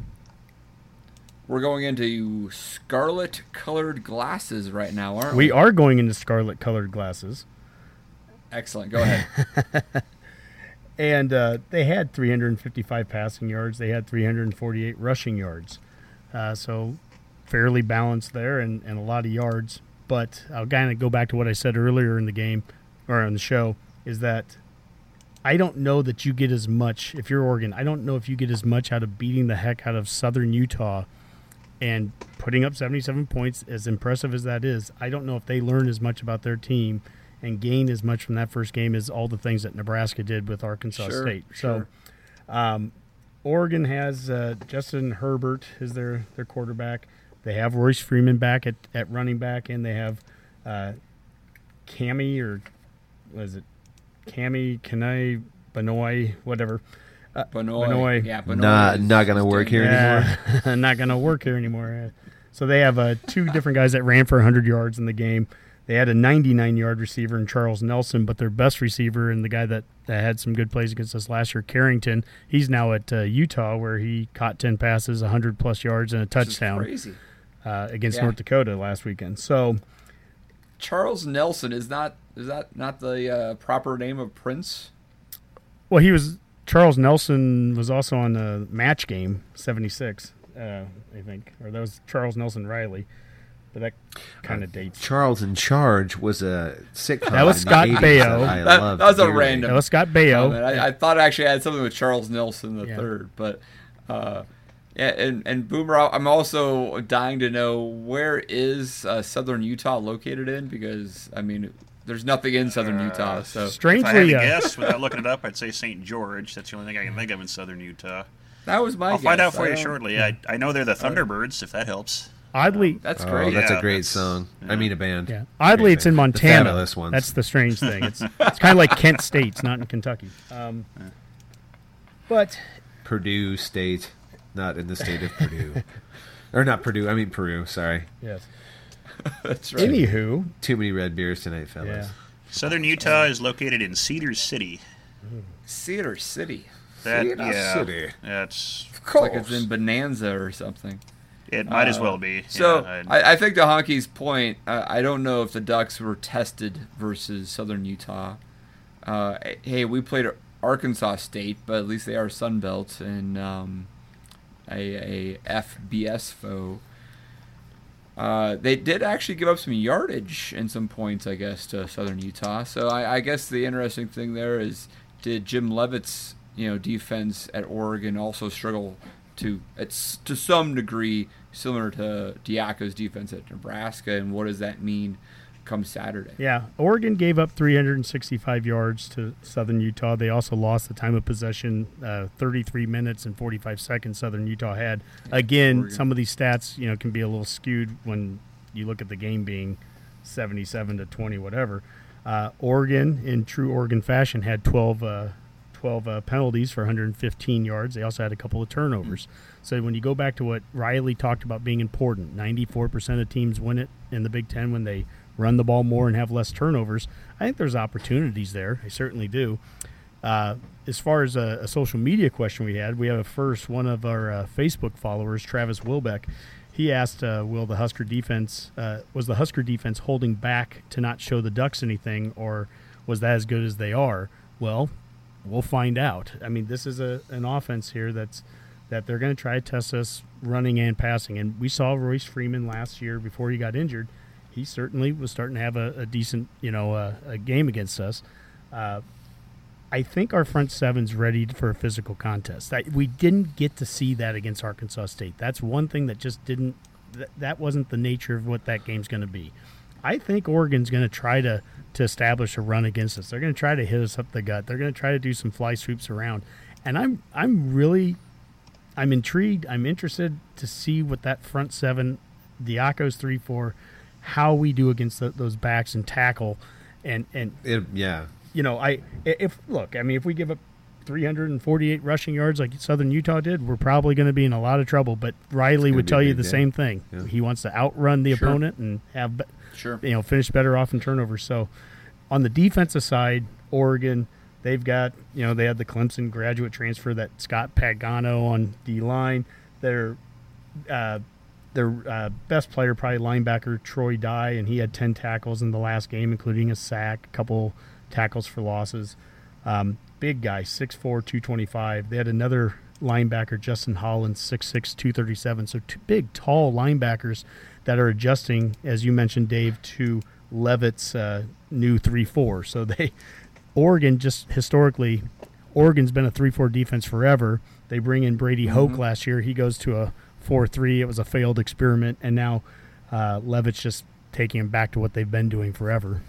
Speaker 2: We're going into scarlet colored glasses right now, aren't we?
Speaker 3: we are going into scarlet colored glasses,
Speaker 2: Excellent. Go ahead.
Speaker 3: and uh, they had three hundred and fifty five passing yards. They had three hundred and forty eight rushing yards. Uh, so fairly balanced there and, and a lot of yards. But I'll kind of go back to what I said earlier in the game or on the show is that I don't know that you get as much if you're Oregon. I don't know if you get as much out of beating the heck out of Southern Utah and putting up 77 points as impressive as that is. I don't know if they learn as much about their team and gain as much from that first game as all the things that Nebraska did with Arkansas
Speaker 2: Sure,
Speaker 3: State.
Speaker 2: sure.
Speaker 3: So um, Oregon has uh, Justin Herbert is their their quarterback. They have Royce Freeman back at, at running back, and they have uh, Cammy or was it Cammy Kani Benoit whatever. Uh,
Speaker 2: Benoit.
Speaker 3: Benoit.
Speaker 2: Yeah, Benoit.
Speaker 4: Not- not gonna work
Speaker 2: doing-
Speaker 4: here anymore.
Speaker 3: Not going to work here anymore. So they have uh, two different guys that ran for 100 yards in the game. They had a 99 yard receiver in Charles Nelson, but their best receiver and the guy that, that had some good plays against us last year, Carrington, he's now at uh, Utah where he caught 10 passes, 100 plus yards, and a
Speaker 2: Which is
Speaker 3: touchdown
Speaker 2: Crazy.
Speaker 3: Uh, against
Speaker 2: Yeah.
Speaker 3: North Dakota last weekend. So
Speaker 2: Charles Nelson is not is that not the uh, proper name of Prince?
Speaker 3: Well, he was Charles Nelson was also on the match game '76, uh, I think, or that was Charles Nelson Reilly, but that kind of dates.
Speaker 4: Charles in Charge was a sitcom.
Speaker 3: That was Scott
Speaker 4: 80s
Speaker 3: Baio.
Speaker 4: that
Speaker 2: That- that was a random-
Speaker 3: That was Scott Baio.
Speaker 2: I, I thought it actually had something with Charles Nelson the
Speaker 3: Yeah.
Speaker 2: third, but uh, yeah, and and Boomer, I'm also dying to know where is uh, Southern Utah located in because I mean, there's nothing in Southern Utah, so
Speaker 5: If I had
Speaker 3: Strangely,
Speaker 5: to
Speaker 3: uh,
Speaker 5: guess without looking it up, I'd say St. George. That's the only thing I can think of in southern Utah.
Speaker 2: that was my.
Speaker 5: I'll find out for
Speaker 2: I
Speaker 5: you shortly. I, I know they're the Thunderbirds, if that helps.
Speaker 3: oddly,
Speaker 2: That's
Speaker 4: Oh,
Speaker 2: great.
Speaker 4: that's
Speaker 5: Yeah,
Speaker 4: a great
Speaker 5: that's-
Speaker 4: song.
Speaker 5: yeah.
Speaker 4: I mean, a band.
Speaker 3: yeah, oddly,
Speaker 4: Great
Speaker 3: it's in
Speaker 4: band. The
Speaker 3: Montana.
Speaker 4: Fabulous Ones.
Speaker 3: That's the strange thing. It's it's kind of like Kent State. It's not in Kentucky. Um, but
Speaker 4: Purdue State, not in the state of Purdue, or not Purdue. I mean Peru. Sorry,
Speaker 3: yes.
Speaker 2: that's right.
Speaker 3: Anywho,
Speaker 4: too many red beers tonight, fellas.
Speaker 3: yeah.
Speaker 5: Southern Utah is located in Cedar City.
Speaker 2: Cedar City.
Speaker 5: That,
Speaker 4: Cedar
Speaker 5: yeah,
Speaker 4: City.
Speaker 5: That's of
Speaker 2: It's like it's in Bonanza or something.
Speaker 5: it. Might as well be.
Speaker 2: So
Speaker 5: Yeah,
Speaker 2: I, I think the Honky's point, uh, I don't know if the Ducks were tested versus Southern Utah. Uh, hey, we played Arkansas State, but at least they are Sun Belt and um, a, a FBS foe. Uh, they did actually give up some yardage and some points, I guess, to Southern Utah. So I, I guess the interesting thing there is, did Jim Leavitt's you know defense at Oregon also struggle to it's to some degree similar to Diaco's defense at Nebraska, and what does that mean come Saturday?
Speaker 3: Yeah, Oregon gave up 365 yards to Southern Utah. They also lost the time of possession, uh, 33 minutes and 45 seconds. Southern Utah had. Again,
Speaker 2: Oregon.
Speaker 3: some of these stats, you know, can be a little skewed when you look at the game being 77 to 20, whatever. Uh, Oregon, in true Oregon fashion, had 12. Uh, 12 uh, penalties for 115 yards. They also had a couple of turnovers. So when you go back to what Riley talked about being important, 94% of teams win it in the Big Ten when they run the ball more and have less turnovers. I think there's opportunities there. I certainly do. Uh, as far as a, a social media question we had, we have a first one of our uh, Facebook followers, Travis Wilbeck. He asked, uh, "Will the Husker defense uh, was the Husker defense holding back to not show the Ducks anything, or was that as good as they are?" Well, we'll find out. I mean, this is a an offense here that's that they're going to try to test us running and passing. And we saw Royce Freeman last year before he got injured. He certainly was starting to have a, a decent, you know, uh, a game against us. Uh, I think our front seven's ready for a physical contest. I, we didn't get to see that against Arkansas State. That's one thing that just didn't. That, that wasn't the nature of what that game's going to be. I think Oregon's going to try to to establish a run against us. They're going to try to hit us up the gut. They're going to try to do some fly sweeps around, and I'm I'm really I'm intrigued. I'm interested to see what that front seven Diaco's three four, how we do against the, those backs and tackle, and and
Speaker 4: It, yeah.
Speaker 3: you know, I if look, I mean, if we give up 348 rushing yards like Southern Utah did, we're probably going to be in a lot of trouble. But Riley would tell you the same thing.
Speaker 4: Yeah.
Speaker 3: He wants to outrun the
Speaker 2: Sure.
Speaker 3: opponent and have
Speaker 2: Sure.
Speaker 3: you know finish better off in turnovers. So on the defensive side, Oregon. They've got, you know, they had the Clemson graduate transfer that Scott Pagano on D line. Their uh, their uh, best player, probably linebacker Troy Dye, and he had 10 tackles in the last game, including a sack, a couple tackles for losses. Um, big guy, 6'4, 225. They had another linebacker, Justin Hollins, 6'6, 237. So two big, tall linebackers that are adjusting, as you mentioned, Dave, to Leavitt's uh, new 3 4. So they, Oregon just historically, Oregon's been a 3 4 defense forever. They bring in Brady Hoke last year. He goes to a 4 3. It was a failed experiment. And now uh, Leavitt's just taking them back to what they've been doing forever.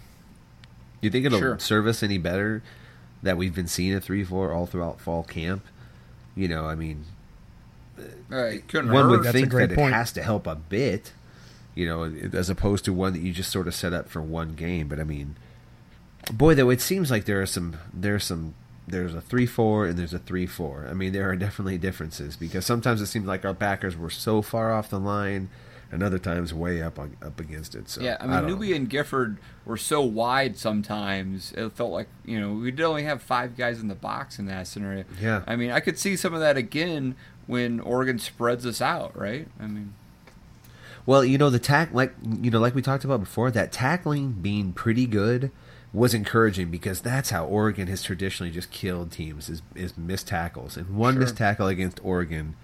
Speaker 4: Do you think it'll
Speaker 2: Sure.
Speaker 4: serve us any better that we've been seeing a three four all throughout fall camp? You know, I mean,
Speaker 2: All right,
Speaker 4: one
Speaker 2: hurt.
Speaker 4: would
Speaker 3: That's
Speaker 4: think
Speaker 3: great
Speaker 4: that it
Speaker 3: point.
Speaker 4: has to help a bit, you know, as opposed to one that you just sort of set up for one game. But I mean, boy, though, it seems like there are some there's some there's a three four and there's a three four. I mean, there are definitely differences because sometimes it seems like our backers were so far off the line, and other times way up on, up against it. So
Speaker 2: Yeah, I mean,
Speaker 4: don't know.
Speaker 2: And Gifford were so wide sometimes. It felt like you know we did only have five guys in the box in that scenario.
Speaker 4: Yeah.
Speaker 2: I mean, I could see some of that again when Oregon spreads us out, right? I mean,
Speaker 4: Well, you know the tack like you know like we talked about before that tackling being pretty good was encouraging because that's how Oregon has traditionally just killed teams is is missed tackles and one
Speaker 2: Sure.
Speaker 4: missed tackle against Oregon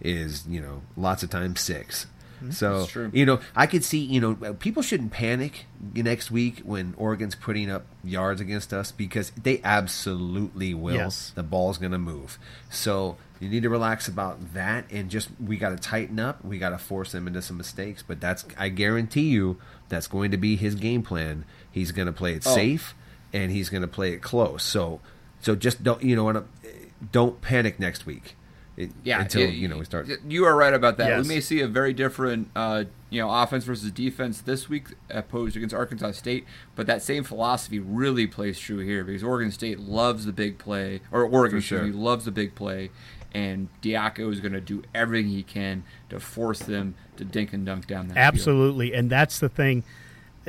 Speaker 4: is you know lots of times six. Hmm, so
Speaker 2: That's true.
Speaker 4: you know I could see you know uh, people shouldn't panic next week when Oregon's putting up yards against us because they absolutely will.
Speaker 3: Yes.
Speaker 4: The ball's going to move. So you need to relax about that and just we got to tighten up. We got to force them into some mistakes. But that's I guarantee you that's going to be his game plan. He's going to play it
Speaker 2: Oh.
Speaker 4: safe and he's going to play it close. So so just don't you know what? Don't panic next week. It-
Speaker 2: yeah,
Speaker 4: until
Speaker 2: it-
Speaker 4: you know we start.
Speaker 2: You are right about that.
Speaker 3: Yes.
Speaker 2: We may see a very different, uh, you know, offense versus defense this week opposed against Arkansas State, but that same philosophy really plays true here because Oregon State loves the big play, or Oregon,
Speaker 4: For
Speaker 2: excuse
Speaker 4: sure.
Speaker 2: me, loves the big play, and Diaco is going to do everything he can to force them to dink and dunk down that field.
Speaker 3: Absolutely, and that's the thing.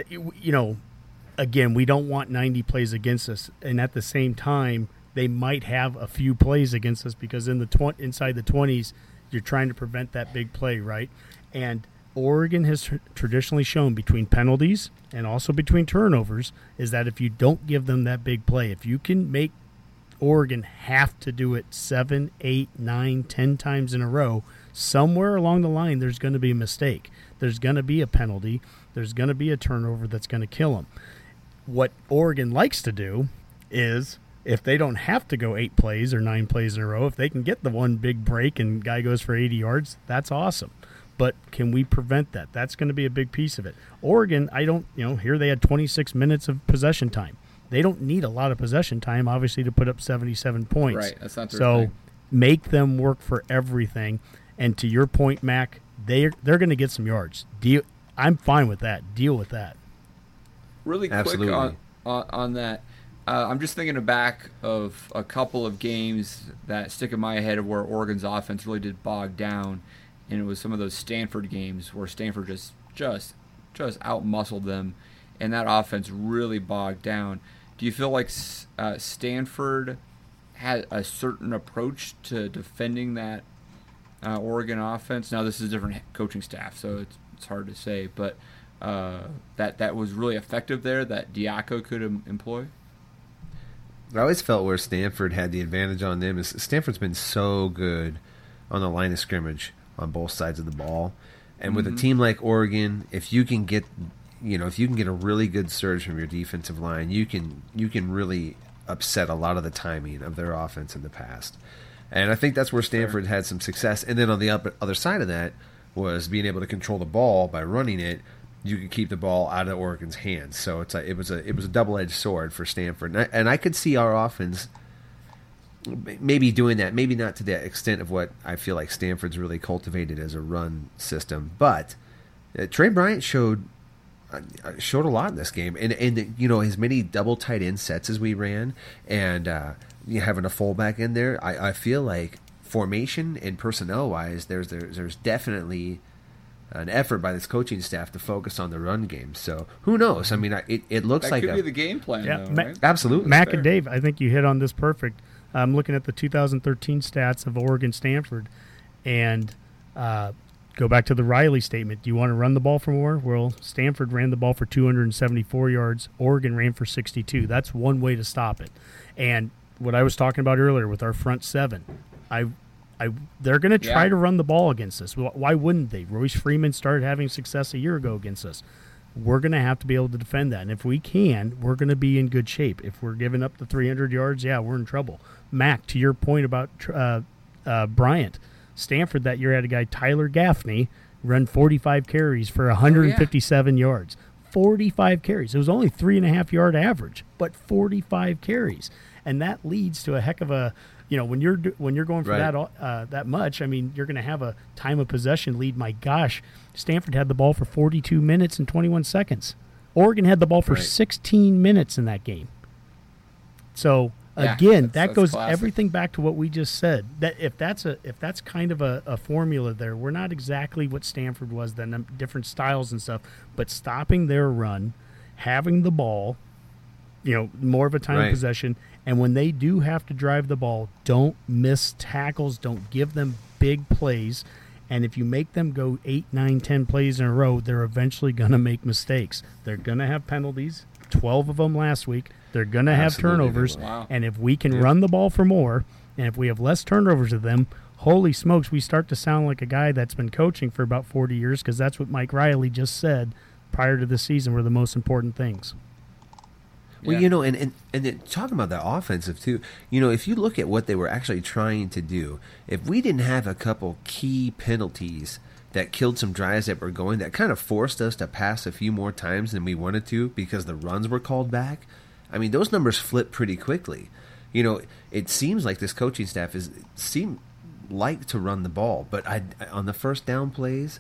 Speaker 3: You you know, again, we don't want 90 plays against us, and at the same time, they might have a few plays against us because in the tw- inside the 20s, you're trying to prevent that big play, right? And Oregon has tr- traditionally shown between penalties and also between turnovers is that if you don't give them that big play, if you can make Oregon have to do it seven, eight, nine, ten times in a row, somewhere along the line, there's going to be a mistake. There's going to be a penalty. There's going to be a turnover that's going to kill them. What Oregon likes to do is if they don't have to go eight plays or nine plays in a row, if they can get the one big break and guy goes for 80 yards, that's awesome. But can we prevent that? That's going to be a big piece of it. Oregon, I don't, you know, here they had 26 minutes of possession time. They don't need a lot of possession time, obviously, to put up 77 points.
Speaker 2: Right, that's not
Speaker 3: so
Speaker 2: thing.
Speaker 3: make them work for everything. And to your point, Mac, they're they're going to get some yards. Deal. I'm fine with that. Deal with that.
Speaker 2: Really quick
Speaker 4: Absolutely.
Speaker 2: on, on, on that. Uh, I'm just thinking back of a couple of games that stick in my head of where Oregon's offense really did bog down, and it was some of those Stanford games where Stanford just just just outmuscled them, and that offense really bogged down. Do you feel like uh, Stanford had a certain approach to defending that uh, Oregon offense? Now this is a different coaching staff, so it's it's hard to say, but uh, that that was really effective there. That Diaco could em- employ.
Speaker 4: I always felt where Stanford had the advantage on them is Stanford's been so good on the line of scrimmage on both sides of the ball. And with a team like Oregon, if you can get you know, if you can get a really good surge from your defensive line, you can you can really upset a lot of the timing of their offense in the past. And I think that's where Stanford had some success. And then on the other side of that was being able to control the ball by running it. You could keep the ball out of Oregon's hands. So it's a, it was a it was a double edged sword for Stanford. And I, and I could see our offense maybe doing that, maybe not to the extent of what I feel like Stanford's really cultivated as a run system, but uh, Tre Bryant showed uh, showed a lot in this game, and and you know as many double tight end sets as we ran, and uh, having a fullback in there, I, I feel like formation and personnel wise, there's there's, there's definitely an effort by this coaching staff to focus on the run game. So who knows? I mean, it, it looks
Speaker 2: That
Speaker 4: like
Speaker 2: could
Speaker 4: a,
Speaker 2: be the game plan,
Speaker 3: Yeah,
Speaker 2: though,
Speaker 3: Ma-
Speaker 2: right?
Speaker 4: absolutely.
Speaker 3: Mac
Speaker 2: fair.
Speaker 3: and Dave, I think you hit on this perfect. I'm looking at the 2013 stats of Oregon Stanford, and uh, go back to the Riley statement. Do you want to run the ball for more? Well, Stanford ran the ball for 274 yards. Oregon ran for 62. That's one way to stop it. And what I was talking about earlier with our front seven, I. I, they're going to try
Speaker 2: Yeah.
Speaker 3: to run the ball against us. Why wouldn't they? Royce Freeman started having success a year ago against us we're going to have to be able to defend that. And if we can, we're going to be in good shape. If we're giving up the 300 yards, yeah, we're in trouble. Mac, to your point about uh, uh, Bryant, Stanford that year had a guy, Tyler Gaffney, run 45 carries for 157 yards. 45 carries. It was only three and a half yard average, but 45 carries. And that leads to a heck of a, you know, when you're when you're going for
Speaker 4: Right.
Speaker 3: that uh, that much, I mean, you're going to have a time of possession lead. My gosh, Stanford had the ball for 42 minutes and 21 seconds. Oregon had the ball for
Speaker 4: Right.
Speaker 3: 16 minutes in that game. So
Speaker 2: Yeah,
Speaker 3: again,
Speaker 2: that's-
Speaker 3: that
Speaker 2: that's
Speaker 3: goes
Speaker 2: classic.
Speaker 3: everything back to what we just said. That if that's a if that's kind of a, a formula there, we're not exactly what Stanford was then, different styles and stuff, but stopping their run, having the ball, you know, more of a time of
Speaker 4: Right.
Speaker 3: possession, and when they do have to drive the ball, don't miss tackles, don't give them big plays. And if you make them go eight, nine, ten plays in a row, they're eventually going to make mistakes. They're going to have penalties. Twelve of them last week. They're going to have turnovers.
Speaker 2: Wow.
Speaker 3: And if we can run the ball for more, and if we have less turnovers of them, holy smokes, we start to sound like a guy that's been coaching for about 40 years because that's what Mike Riley just said prior to the season were the most important things.
Speaker 4: Well,
Speaker 2: Yeah.
Speaker 4: you know, and, and and then talking about the offensive too. You know, if you look at what they were actually trying to do, if we didn't have a couple key penalties that killed some drives that were going, that kind of forced us to pass a few more times than we wanted to because the runs were called back. I mean, those numbers flip pretty quickly. You know, it seems like this coaching staff is seem like to run the ball, but I on the first down plays,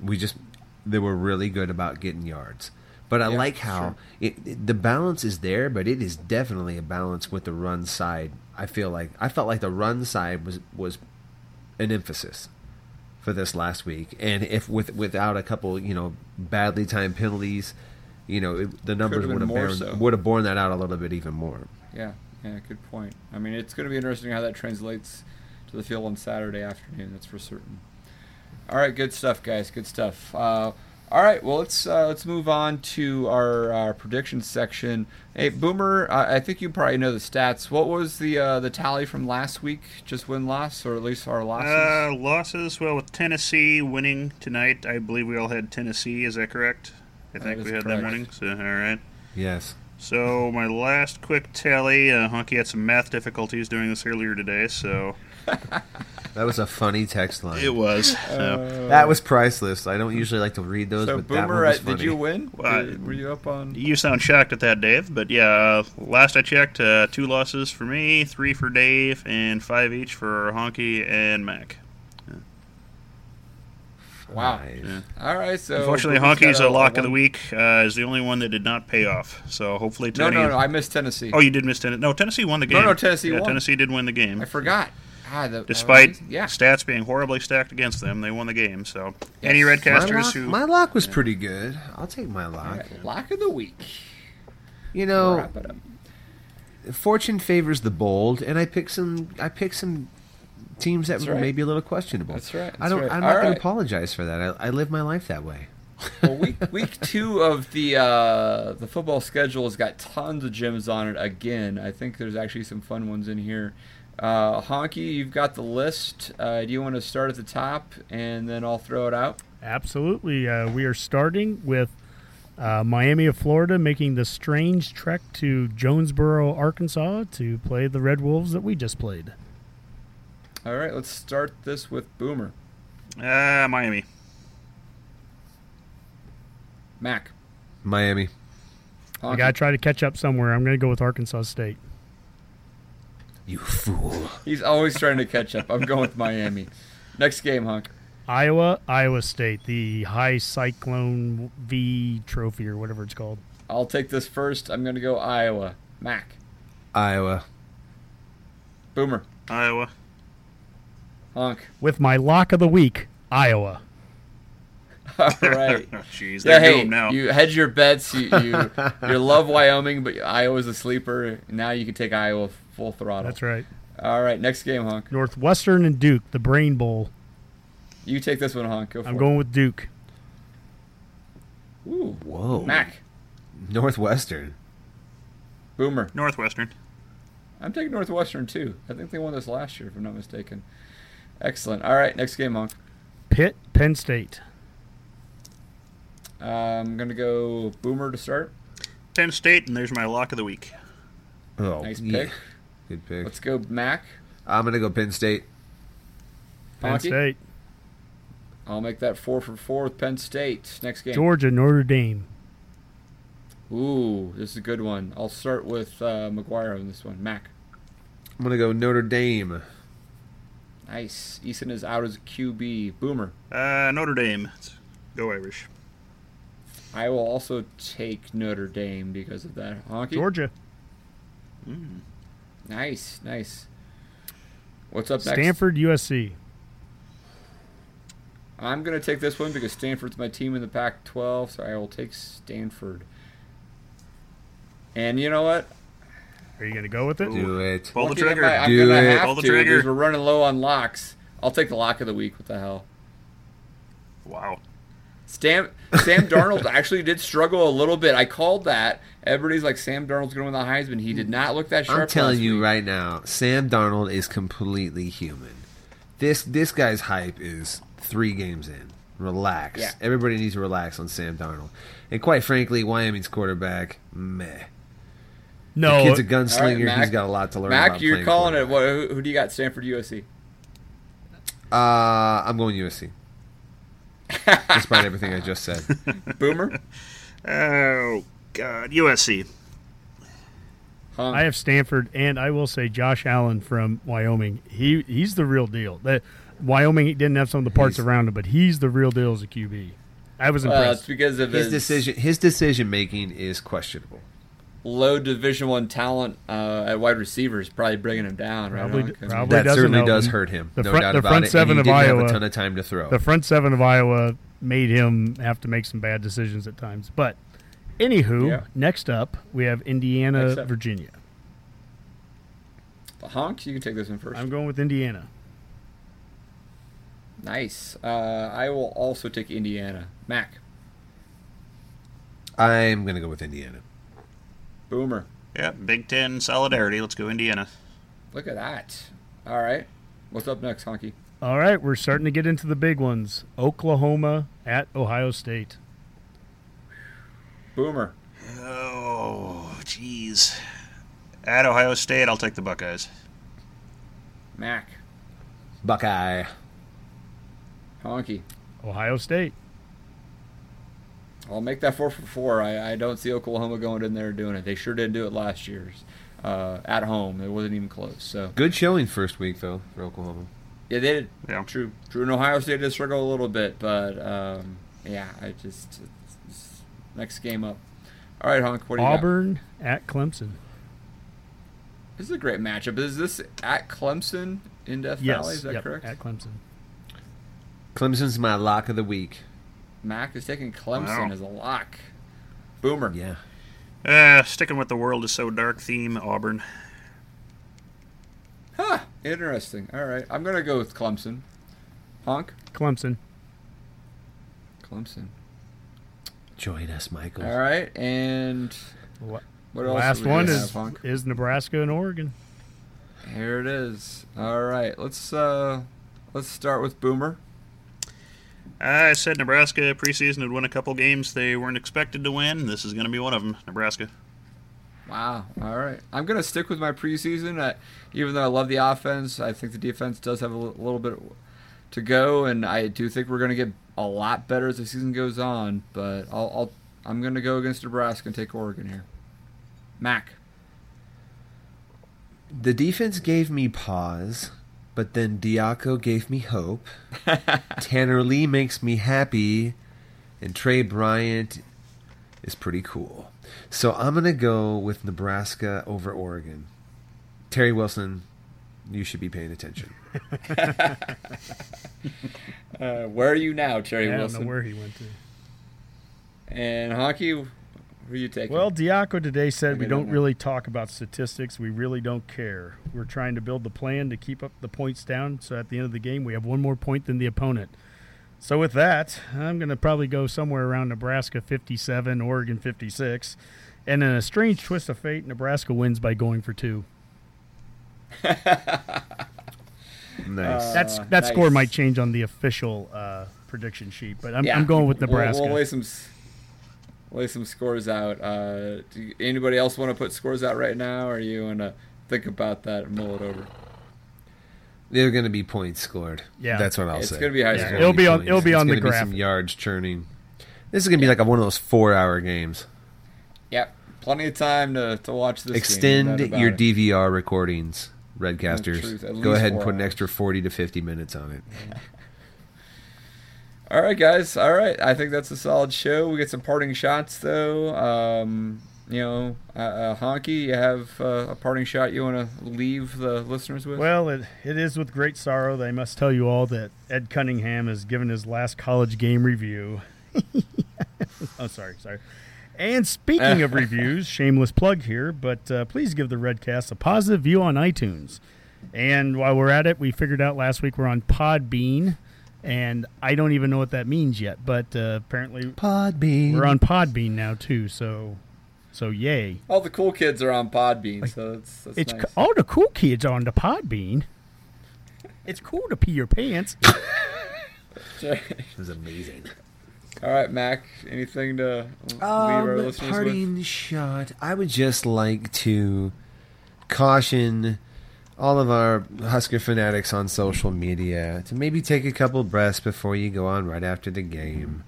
Speaker 4: we just they were really good about getting yards. But I
Speaker 2: Yeah,
Speaker 4: like how
Speaker 2: sure.
Speaker 4: it, it- the balance is there, but it is definitely a balance with the run side. I feel like I felt like the run side was was an emphasis for this last week, and if with without a couple you know badly timed penalties, you know it, the numbers would have borne,
Speaker 2: so.
Speaker 4: would have borne that out a little bit even more.
Speaker 2: Yeah, yeah, good point. I mean, it's going to be interesting how that translates to the field on Saturday afternoon. That's for certain. All right, good stuff, guys. Good stuff. Uh, all right, well let's uh, let's move on to our, our prediction section. Hey, Boomer, I I think you probably know the stats. What was the uh, the tally from last week? Just win loss, or at least our losses?
Speaker 5: Uh, losses. Well, with Tennessee winning tonight, I believe we all had Tennessee. Is that correct? I think we had them winning. So, all right.
Speaker 4: Yes,
Speaker 5: So my last quick tally. Uh, Honky had some math difficulties doing this earlier today, so
Speaker 4: that was a funny text line.
Speaker 5: it was. So.
Speaker 4: that was priceless. I don't usually like to read those,
Speaker 2: so
Speaker 4: but that one
Speaker 2: Boomer,
Speaker 4: was
Speaker 2: uh,
Speaker 4: funny.
Speaker 2: did you win?
Speaker 5: Well,
Speaker 2: Were- were you up on?
Speaker 5: You sound shocked at that, Dave. But yeah, uh, last I checked, uh, two losses for me, three for Dave, and five each for Honky and Mac.
Speaker 2: Wow.
Speaker 4: Nice.
Speaker 2: All right, so
Speaker 5: Unfortunately, Honky's a lock of the week. Uh, is the only one that did not pay off. So hopefully,
Speaker 2: No,
Speaker 5: Tony.
Speaker 2: no, no. I missed Tennessee.
Speaker 5: Oh, you did miss Tennessee. No, Tennessee won the game.
Speaker 2: no, no, Tennessee
Speaker 5: yeah,
Speaker 2: won.
Speaker 5: Tennessee did win the game.
Speaker 2: I forgot. Ah, the,
Speaker 5: Despite
Speaker 2: uh, yeah.
Speaker 5: stats being horribly stacked against them, they won the game. So, any
Speaker 2: Yes.
Speaker 4: My
Speaker 5: Redcasters
Speaker 4: lock,
Speaker 5: who
Speaker 4: my lock was pretty good. I'll take my lock.
Speaker 2: right, lock of the week.
Speaker 4: You know,
Speaker 2: Wrap it up.
Speaker 4: fortune favors the bold, and I picked some. I picked some teams that
Speaker 2: That's
Speaker 4: were
Speaker 2: right.
Speaker 4: maybe a little questionable.
Speaker 2: That's right,
Speaker 4: I don't.
Speaker 2: Right.
Speaker 4: I'm not going
Speaker 2: right.
Speaker 4: to apologize for that. I, I live my life that way.
Speaker 2: Well, week week two of the uh, the football schedule has got tons of gems on it again. I think there's actually some fun ones in here. Uh, Honky, you've got the list. Uh, do you want to start at the top and then I'll throw it out?
Speaker 3: Absolutely. Uh, we are starting with uh, Miami of Florida making the strange trek to Jonesboro, Arkansas to play the Red Wolves that we just played.
Speaker 2: All right, let's start this with Boomer.
Speaker 5: uh, Miami.
Speaker 2: Mac.
Speaker 4: Miami.
Speaker 3: I got to try to catch up somewhere. I'm going to go with Arkansas State.
Speaker 4: You fool.
Speaker 2: He's always trying to catch up. I'm going with Miami. Next game, Honk.
Speaker 3: Iowa, Iowa State, the High Cyclone V Trophy or whatever it's called.
Speaker 2: I'll take this first. I'm going to go Iowa. Mac.
Speaker 4: Iowa.
Speaker 2: Boomer.
Speaker 5: Iowa.
Speaker 2: Honk.
Speaker 3: With my lock of the week, Iowa.
Speaker 2: All right.
Speaker 5: Oh, Jeez,
Speaker 2: Yeah,
Speaker 5: they're
Speaker 2: hey,
Speaker 5: now.
Speaker 2: you hedge your bets. You you, you love Wyoming, but Iowa's a sleeper. Now you can take Iowa full throttle.
Speaker 3: That's right.
Speaker 2: All right, next game, Honk.
Speaker 3: Northwestern and Duke, the Brain Bowl.
Speaker 2: You take this one, Honk. Go for
Speaker 3: I'm
Speaker 2: it.
Speaker 3: going with Duke.
Speaker 2: Ooh,
Speaker 4: Whoa.
Speaker 2: Mac.
Speaker 4: Northwestern.
Speaker 2: Boomer.
Speaker 5: Northwestern.
Speaker 2: I'm taking Northwestern too. I think they won this last year, if I'm not mistaken. Excellent. All right, next game, Honk.
Speaker 3: Pitt, Penn State.
Speaker 2: Uh, I'm gonna go Boomer to start.
Speaker 5: Penn State, and there's my lock of the week.
Speaker 4: Oh,
Speaker 2: Nice
Speaker 4: yeah.
Speaker 2: Pick.
Speaker 4: Good pick.
Speaker 2: Let's go Mac.
Speaker 4: I'm gonna go Penn State.
Speaker 3: Penn
Speaker 2: Honky?
Speaker 3: State.
Speaker 2: I'll make that four for four with Penn State. Next game.
Speaker 3: Georgia, Notre Dame.
Speaker 2: Ooh, this is a good one. I'll start with uh, McGuire on this one. Mac.
Speaker 4: I'm gonna go Notre Dame.
Speaker 2: Nice. Eason is out as a QB. Boomer.
Speaker 5: Uh, Notre Dame. Go Irish.
Speaker 2: I will also take Notre Dame because of that. Honky.
Speaker 3: Georgia.
Speaker 2: Nice, nice. What's up next?
Speaker 3: Stanford, USC.
Speaker 2: I'm gonna take this one because Stanford's my team in the Pac-12, so I will take Stanford. And you know what?
Speaker 3: Are you going to go with it?
Speaker 4: Do it.
Speaker 5: Pull the trigger.
Speaker 2: my- I'm
Speaker 4: Do
Speaker 2: gonna
Speaker 4: it.
Speaker 2: have
Speaker 5: Pull the
Speaker 2: to
Speaker 5: trigger.
Speaker 2: because we're running low on locks. I'll take the lock of the week. What the hell?
Speaker 5: Wow.
Speaker 2: Sam Sam Darnold actually did struggle a little bit. I called that. Everybody's like Sam Darnold's going to win the Heisman. He did not look that sharp.
Speaker 4: I'm telling
Speaker 2: last
Speaker 4: you
Speaker 2: week.
Speaker 4: right now, Sam Darnold is completely human. This this guy's hype is three games in. Relax.
Speaker 2: Yeah.
Speaker 4: Everybody needs to relax on Sam Darnold. And quite frankly, Wyoming's quarterback, meh.
Speaker 3: No.
Speaker 4: the kid's a
Speaker 2: All right,
Speaker 4: gunslinger.
Speaker 2: Mac.
Speaker 4: He's got a lot to learn.
Speaker 2: Mac,
Speaker 4: about
Speaker 2: you're calling it. What, who, who do you got? Stanford, USC.
Speaker 4: Uh, I'm going USC. Despite everything I just said.
Speaker 2: Boomer.
Speaker 5: Oh God, USC.
Speaker 2: Hunk.
Speaker 3: I have Stanford, and I will say Josh Allen from Wyoming. He he's the real deal. That Wyoming didn't have some of the parts
Speaker 4: He's-
Speaker 3: around him, but he's the real deal as a QB. I was
Speaker 2: Well, it's
Speaker 3: impressed.
Speaker 2: because of
Speaker 4: His
Speaker 2: his,
Speaker 4: decision his decision making is questionable.
Speaker 2: low Division One talent uh, at wide receivers, probably bringing him down. Right?
Speaker 3: Probably-
Speaker 2: Hunk? I
Speaker 3: probably-
Speaker 4: That certainly
Speaker 3: help
Speaker 4: does
Speaker 3: him.
Speaker 4: hurt him.
Speaker 3: The
Speaker 4: no
Speaker 3: front-
Speaker 4: doubt
Speaker 3: the
Speaker 4: about
Speaker 3: front
Speaker 4: it.
Speaker 3: seven
Speaker 4: and he
Speaker 3: of
Speaker 4: didn't have
Speaker 3: Iowa-
Speaker 4: a ton of time to throw.
Speaker 3: the front seven of Iowa made him have to make some bad decisions at times. But anywho,
Speaker 2: Yeah.
Speaker 3: next up we have Indiana,
Speaker 2: up.
Speaker 3: Virginia.
Speaker 2: Honk, you can take this one first.
Speaker 3: I'm going with Indiana.
Speaker 2: Nice. Uh, I will also take Indiana. Mac.
Speaker 4: I'm going to go with Indiana.
Speaker 2: Boomer.
Speaker 5: Yeah, Big Ten solidarity. Let's go Indiana.
Speaker 2: Look at that. All right. What's up next, Honky?
Speaker 3: All right, we're starting to get into the big ones. Oklahoma at Ohio State.
Speaker 2: Boomer.
Speaker 5: Oh, jeez. At Ohio State, I'll take the Buckeyes.
Speaker 2: Mac.
Speaker 4: Buckeye.
Speaker 2: Honky.
Speaker 3: Ohio State.
Speaker 2: I'll make that four for four. I, I don't see Oklahoma going in there and doing it. They sure didn't do it last year uh, at home. It wasn't even close. So
Speaker 4: Good showing first week though for Oklahoma.
Speaker 2: yeah, they did.
Speaker 5: Yeah.
Speaker 2: True. True. And Ohio State did struggle a little bit, but um, yeah, I just it's, it's next game up. All right, Honk. What do you got?
Speaker 3: Auburn at Clemson.
Speaker 2: This is a great matchup. Is this at Clemson in Death
Speaker 3: Yes,
Speaker 2: Valley? Is that
Speaker 3: yep,
Speaker 2: correct?
Speaker 3: at Clemson.
Speaker 4: Clemson's my lock of the week.
Speaker 2: Mac is taking Clemson
Speaker 5: Wow.
Speaker 2: as a lock. Boomer.
Speaker 4: Yeah.
Speaker 5: Uh, sticking with the world is so dark theme, Auburn.
Speaker 2: Huh. Interesting. All right. I'm gonna go with Clemson. Honk.
Speaker 3: Clemson.
Speaker 2: Clemson.
Speaker 4: Join us, Michael.
Speaker 2: All right. And
Speaker 3: La-
Speaker 2: what else?
Speaker 3: Last one is
Speaker 2: Honk?
Speaker 3: is Nebraska and Oregon.
Speaker 2: Here it is. All right. Let's uh let's start with Boomer.
Speaker 5: I said Nebraska preseason would win a couple games they weren't expected to win. This is going to be one of them. Nebraska.
Speaker 2: Wow. All right. I'm going to stick with my preseason. I, even though I love the offense, I think the defense does have a little bit to go, and I do think we're going to get a lot better as the season goes on. But I'll, I'll I'm going to go against Nebraska and take Oregon here. Mac.
Speaker 4: The defense gave me pause but then Diaco gave me hope. Tanner Lee makes me happy, and Tre Bryant is pretty cool. So I'm gonna go with Nebraska over Oregon. Terry Wilson, you should be paying attention.
Speaker 2: Uh, where are you now, Terry
Speaker 3: I don't know where he went to.
Speaker 2: And Honky, who are you taking?
Speaker 3: Well, Diaco today said we
Speaker 2: don't
Speaker 3: don't really talk about statistics. We really don't care. We're trying to build the plan to keep up the points down. So at the end of the game, we have one more point than the opponent. So with that, I'm going to probably go somewhere around Nebraska 57, Oregon 56. And in a strange twist of fate, Nebraska wins by going for two.
Speaker 4: Nice.
Speaker 3: That's that score might change on the official uh, prediction sheet, but I'm,
Speaker 2: Yeah.
Speaker 3: I'm going with
Speaker 2: We'll-
Speaker 3: Nebraska.
Speaker 2: We'll, lay some lay some scores out. Uh, do anybody else want to put scores out right now, or you want to think about that and mull it over?
Speaker 4: They're going to be points scored.
Speaker 3: Yeah.
Speaker 4: that's what I'll
Speaker 2: It's
Speaker 4: say.
Speaker 2: gonna be high
Speaker 4: It's
Speaker 2: scoring.
Speaker 3: It'll be on-
Speaker 4: points.
Speaker 3: it'll be
Speaker 4: It's
Speaker 3: on the
Speaker 4: gonna be some yards churning. This is going to be like a, one of those four-hour games.
Speaker 2: Yep, plenty of time to, to watch this.
Speaker 4: Extend
Speaker 2: no
Speaker 4: your
Speaker 2: it.
Speaker 4: DVR recordings,
Speaker 2: truth,
Speaker 4: Redcasters. Go ahead and
Speaker 2: four
Speaker 4: put an extra forty to fifty minutes on it.
Speaker 2: All right, guys. All right. I think that's a solid show. We get some parting shots, though. Um, you know, uh, uh, Honky, you have uh, a parting shot you want to leave the listeners with?
Speaker 3: Well, it, it is with great sorrow that I must tell you all that Ed Cunningham has given his last college game review. oh, sorry, sorry. And speaking of reviews, shameless plug here, but uh, please give the Redcast a positive view on iTunes. And while we're at it, we figured out last week we're on Podbean, and I don't even know what that means yet, but uh, apparently
Speaker 4: Podbean.
Speaker 3: we're on Podbean now too. So, so yay!
Speaker 2: All the cool kids are on Podbean, so that's, that's
Speaker 3: It's
Speaker 2: nice.
Speaker 3: all the cool kids are on the Podbean. It's cool to pee your pants.
Speaker 4: It was amazing.
Speaker 2: All right, Mac. Anything to leave our
Speaker 4: Um,
Speaker 2: listeners with?
Speaker 4: parting shot. I would just like to caution all of our Husker fanatics on social media to maybe take a couple breaths before you go on right after the game.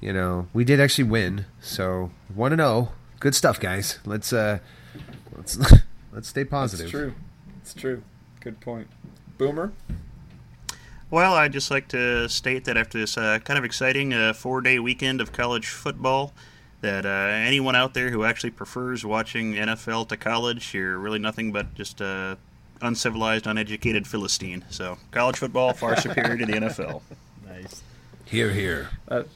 Speaker 4: You know, we did actually win, so one to zero. Good stuff, guys. Let's uh, let's let's stay positive.
Speaker 2: It's true. It's true. Good point. Boomer.
Speaker 5: Well, I'd just like to state that after this uh, kind of exciting uh, four-day weekend of college football, that uh, anyone out there who actually prefers watching NFL to college, you're really nothing but just a uncivilized, uneducated Philistine. So, college football far superior to the NFL.
Speaker 3: nice.
Speaker 4: Here, here.
Speaker 2: That,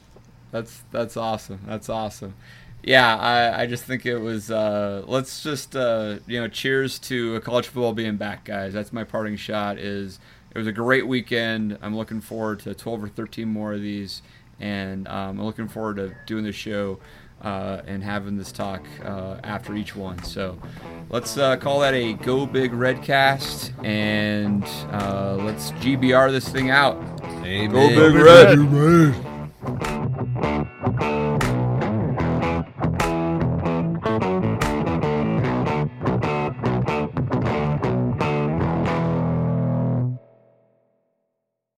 Speaker 2: that's that's awesome. That's awesome. Yeah, I, I just think it was. Uh, let's just uh, you know, cheers to college football being back, guys. That's my parting shot. Is it was a great weekend. I'm looking forward to 12 or 13 more of these, and um, I'm looking forward to doing the show uh, and having this talk uh, after each one. So let's uh, call that a Go Big Redcast, and uh, let's GBR this thing out.
Speaker 4: Amen.
Speaker 2: Go Big Red.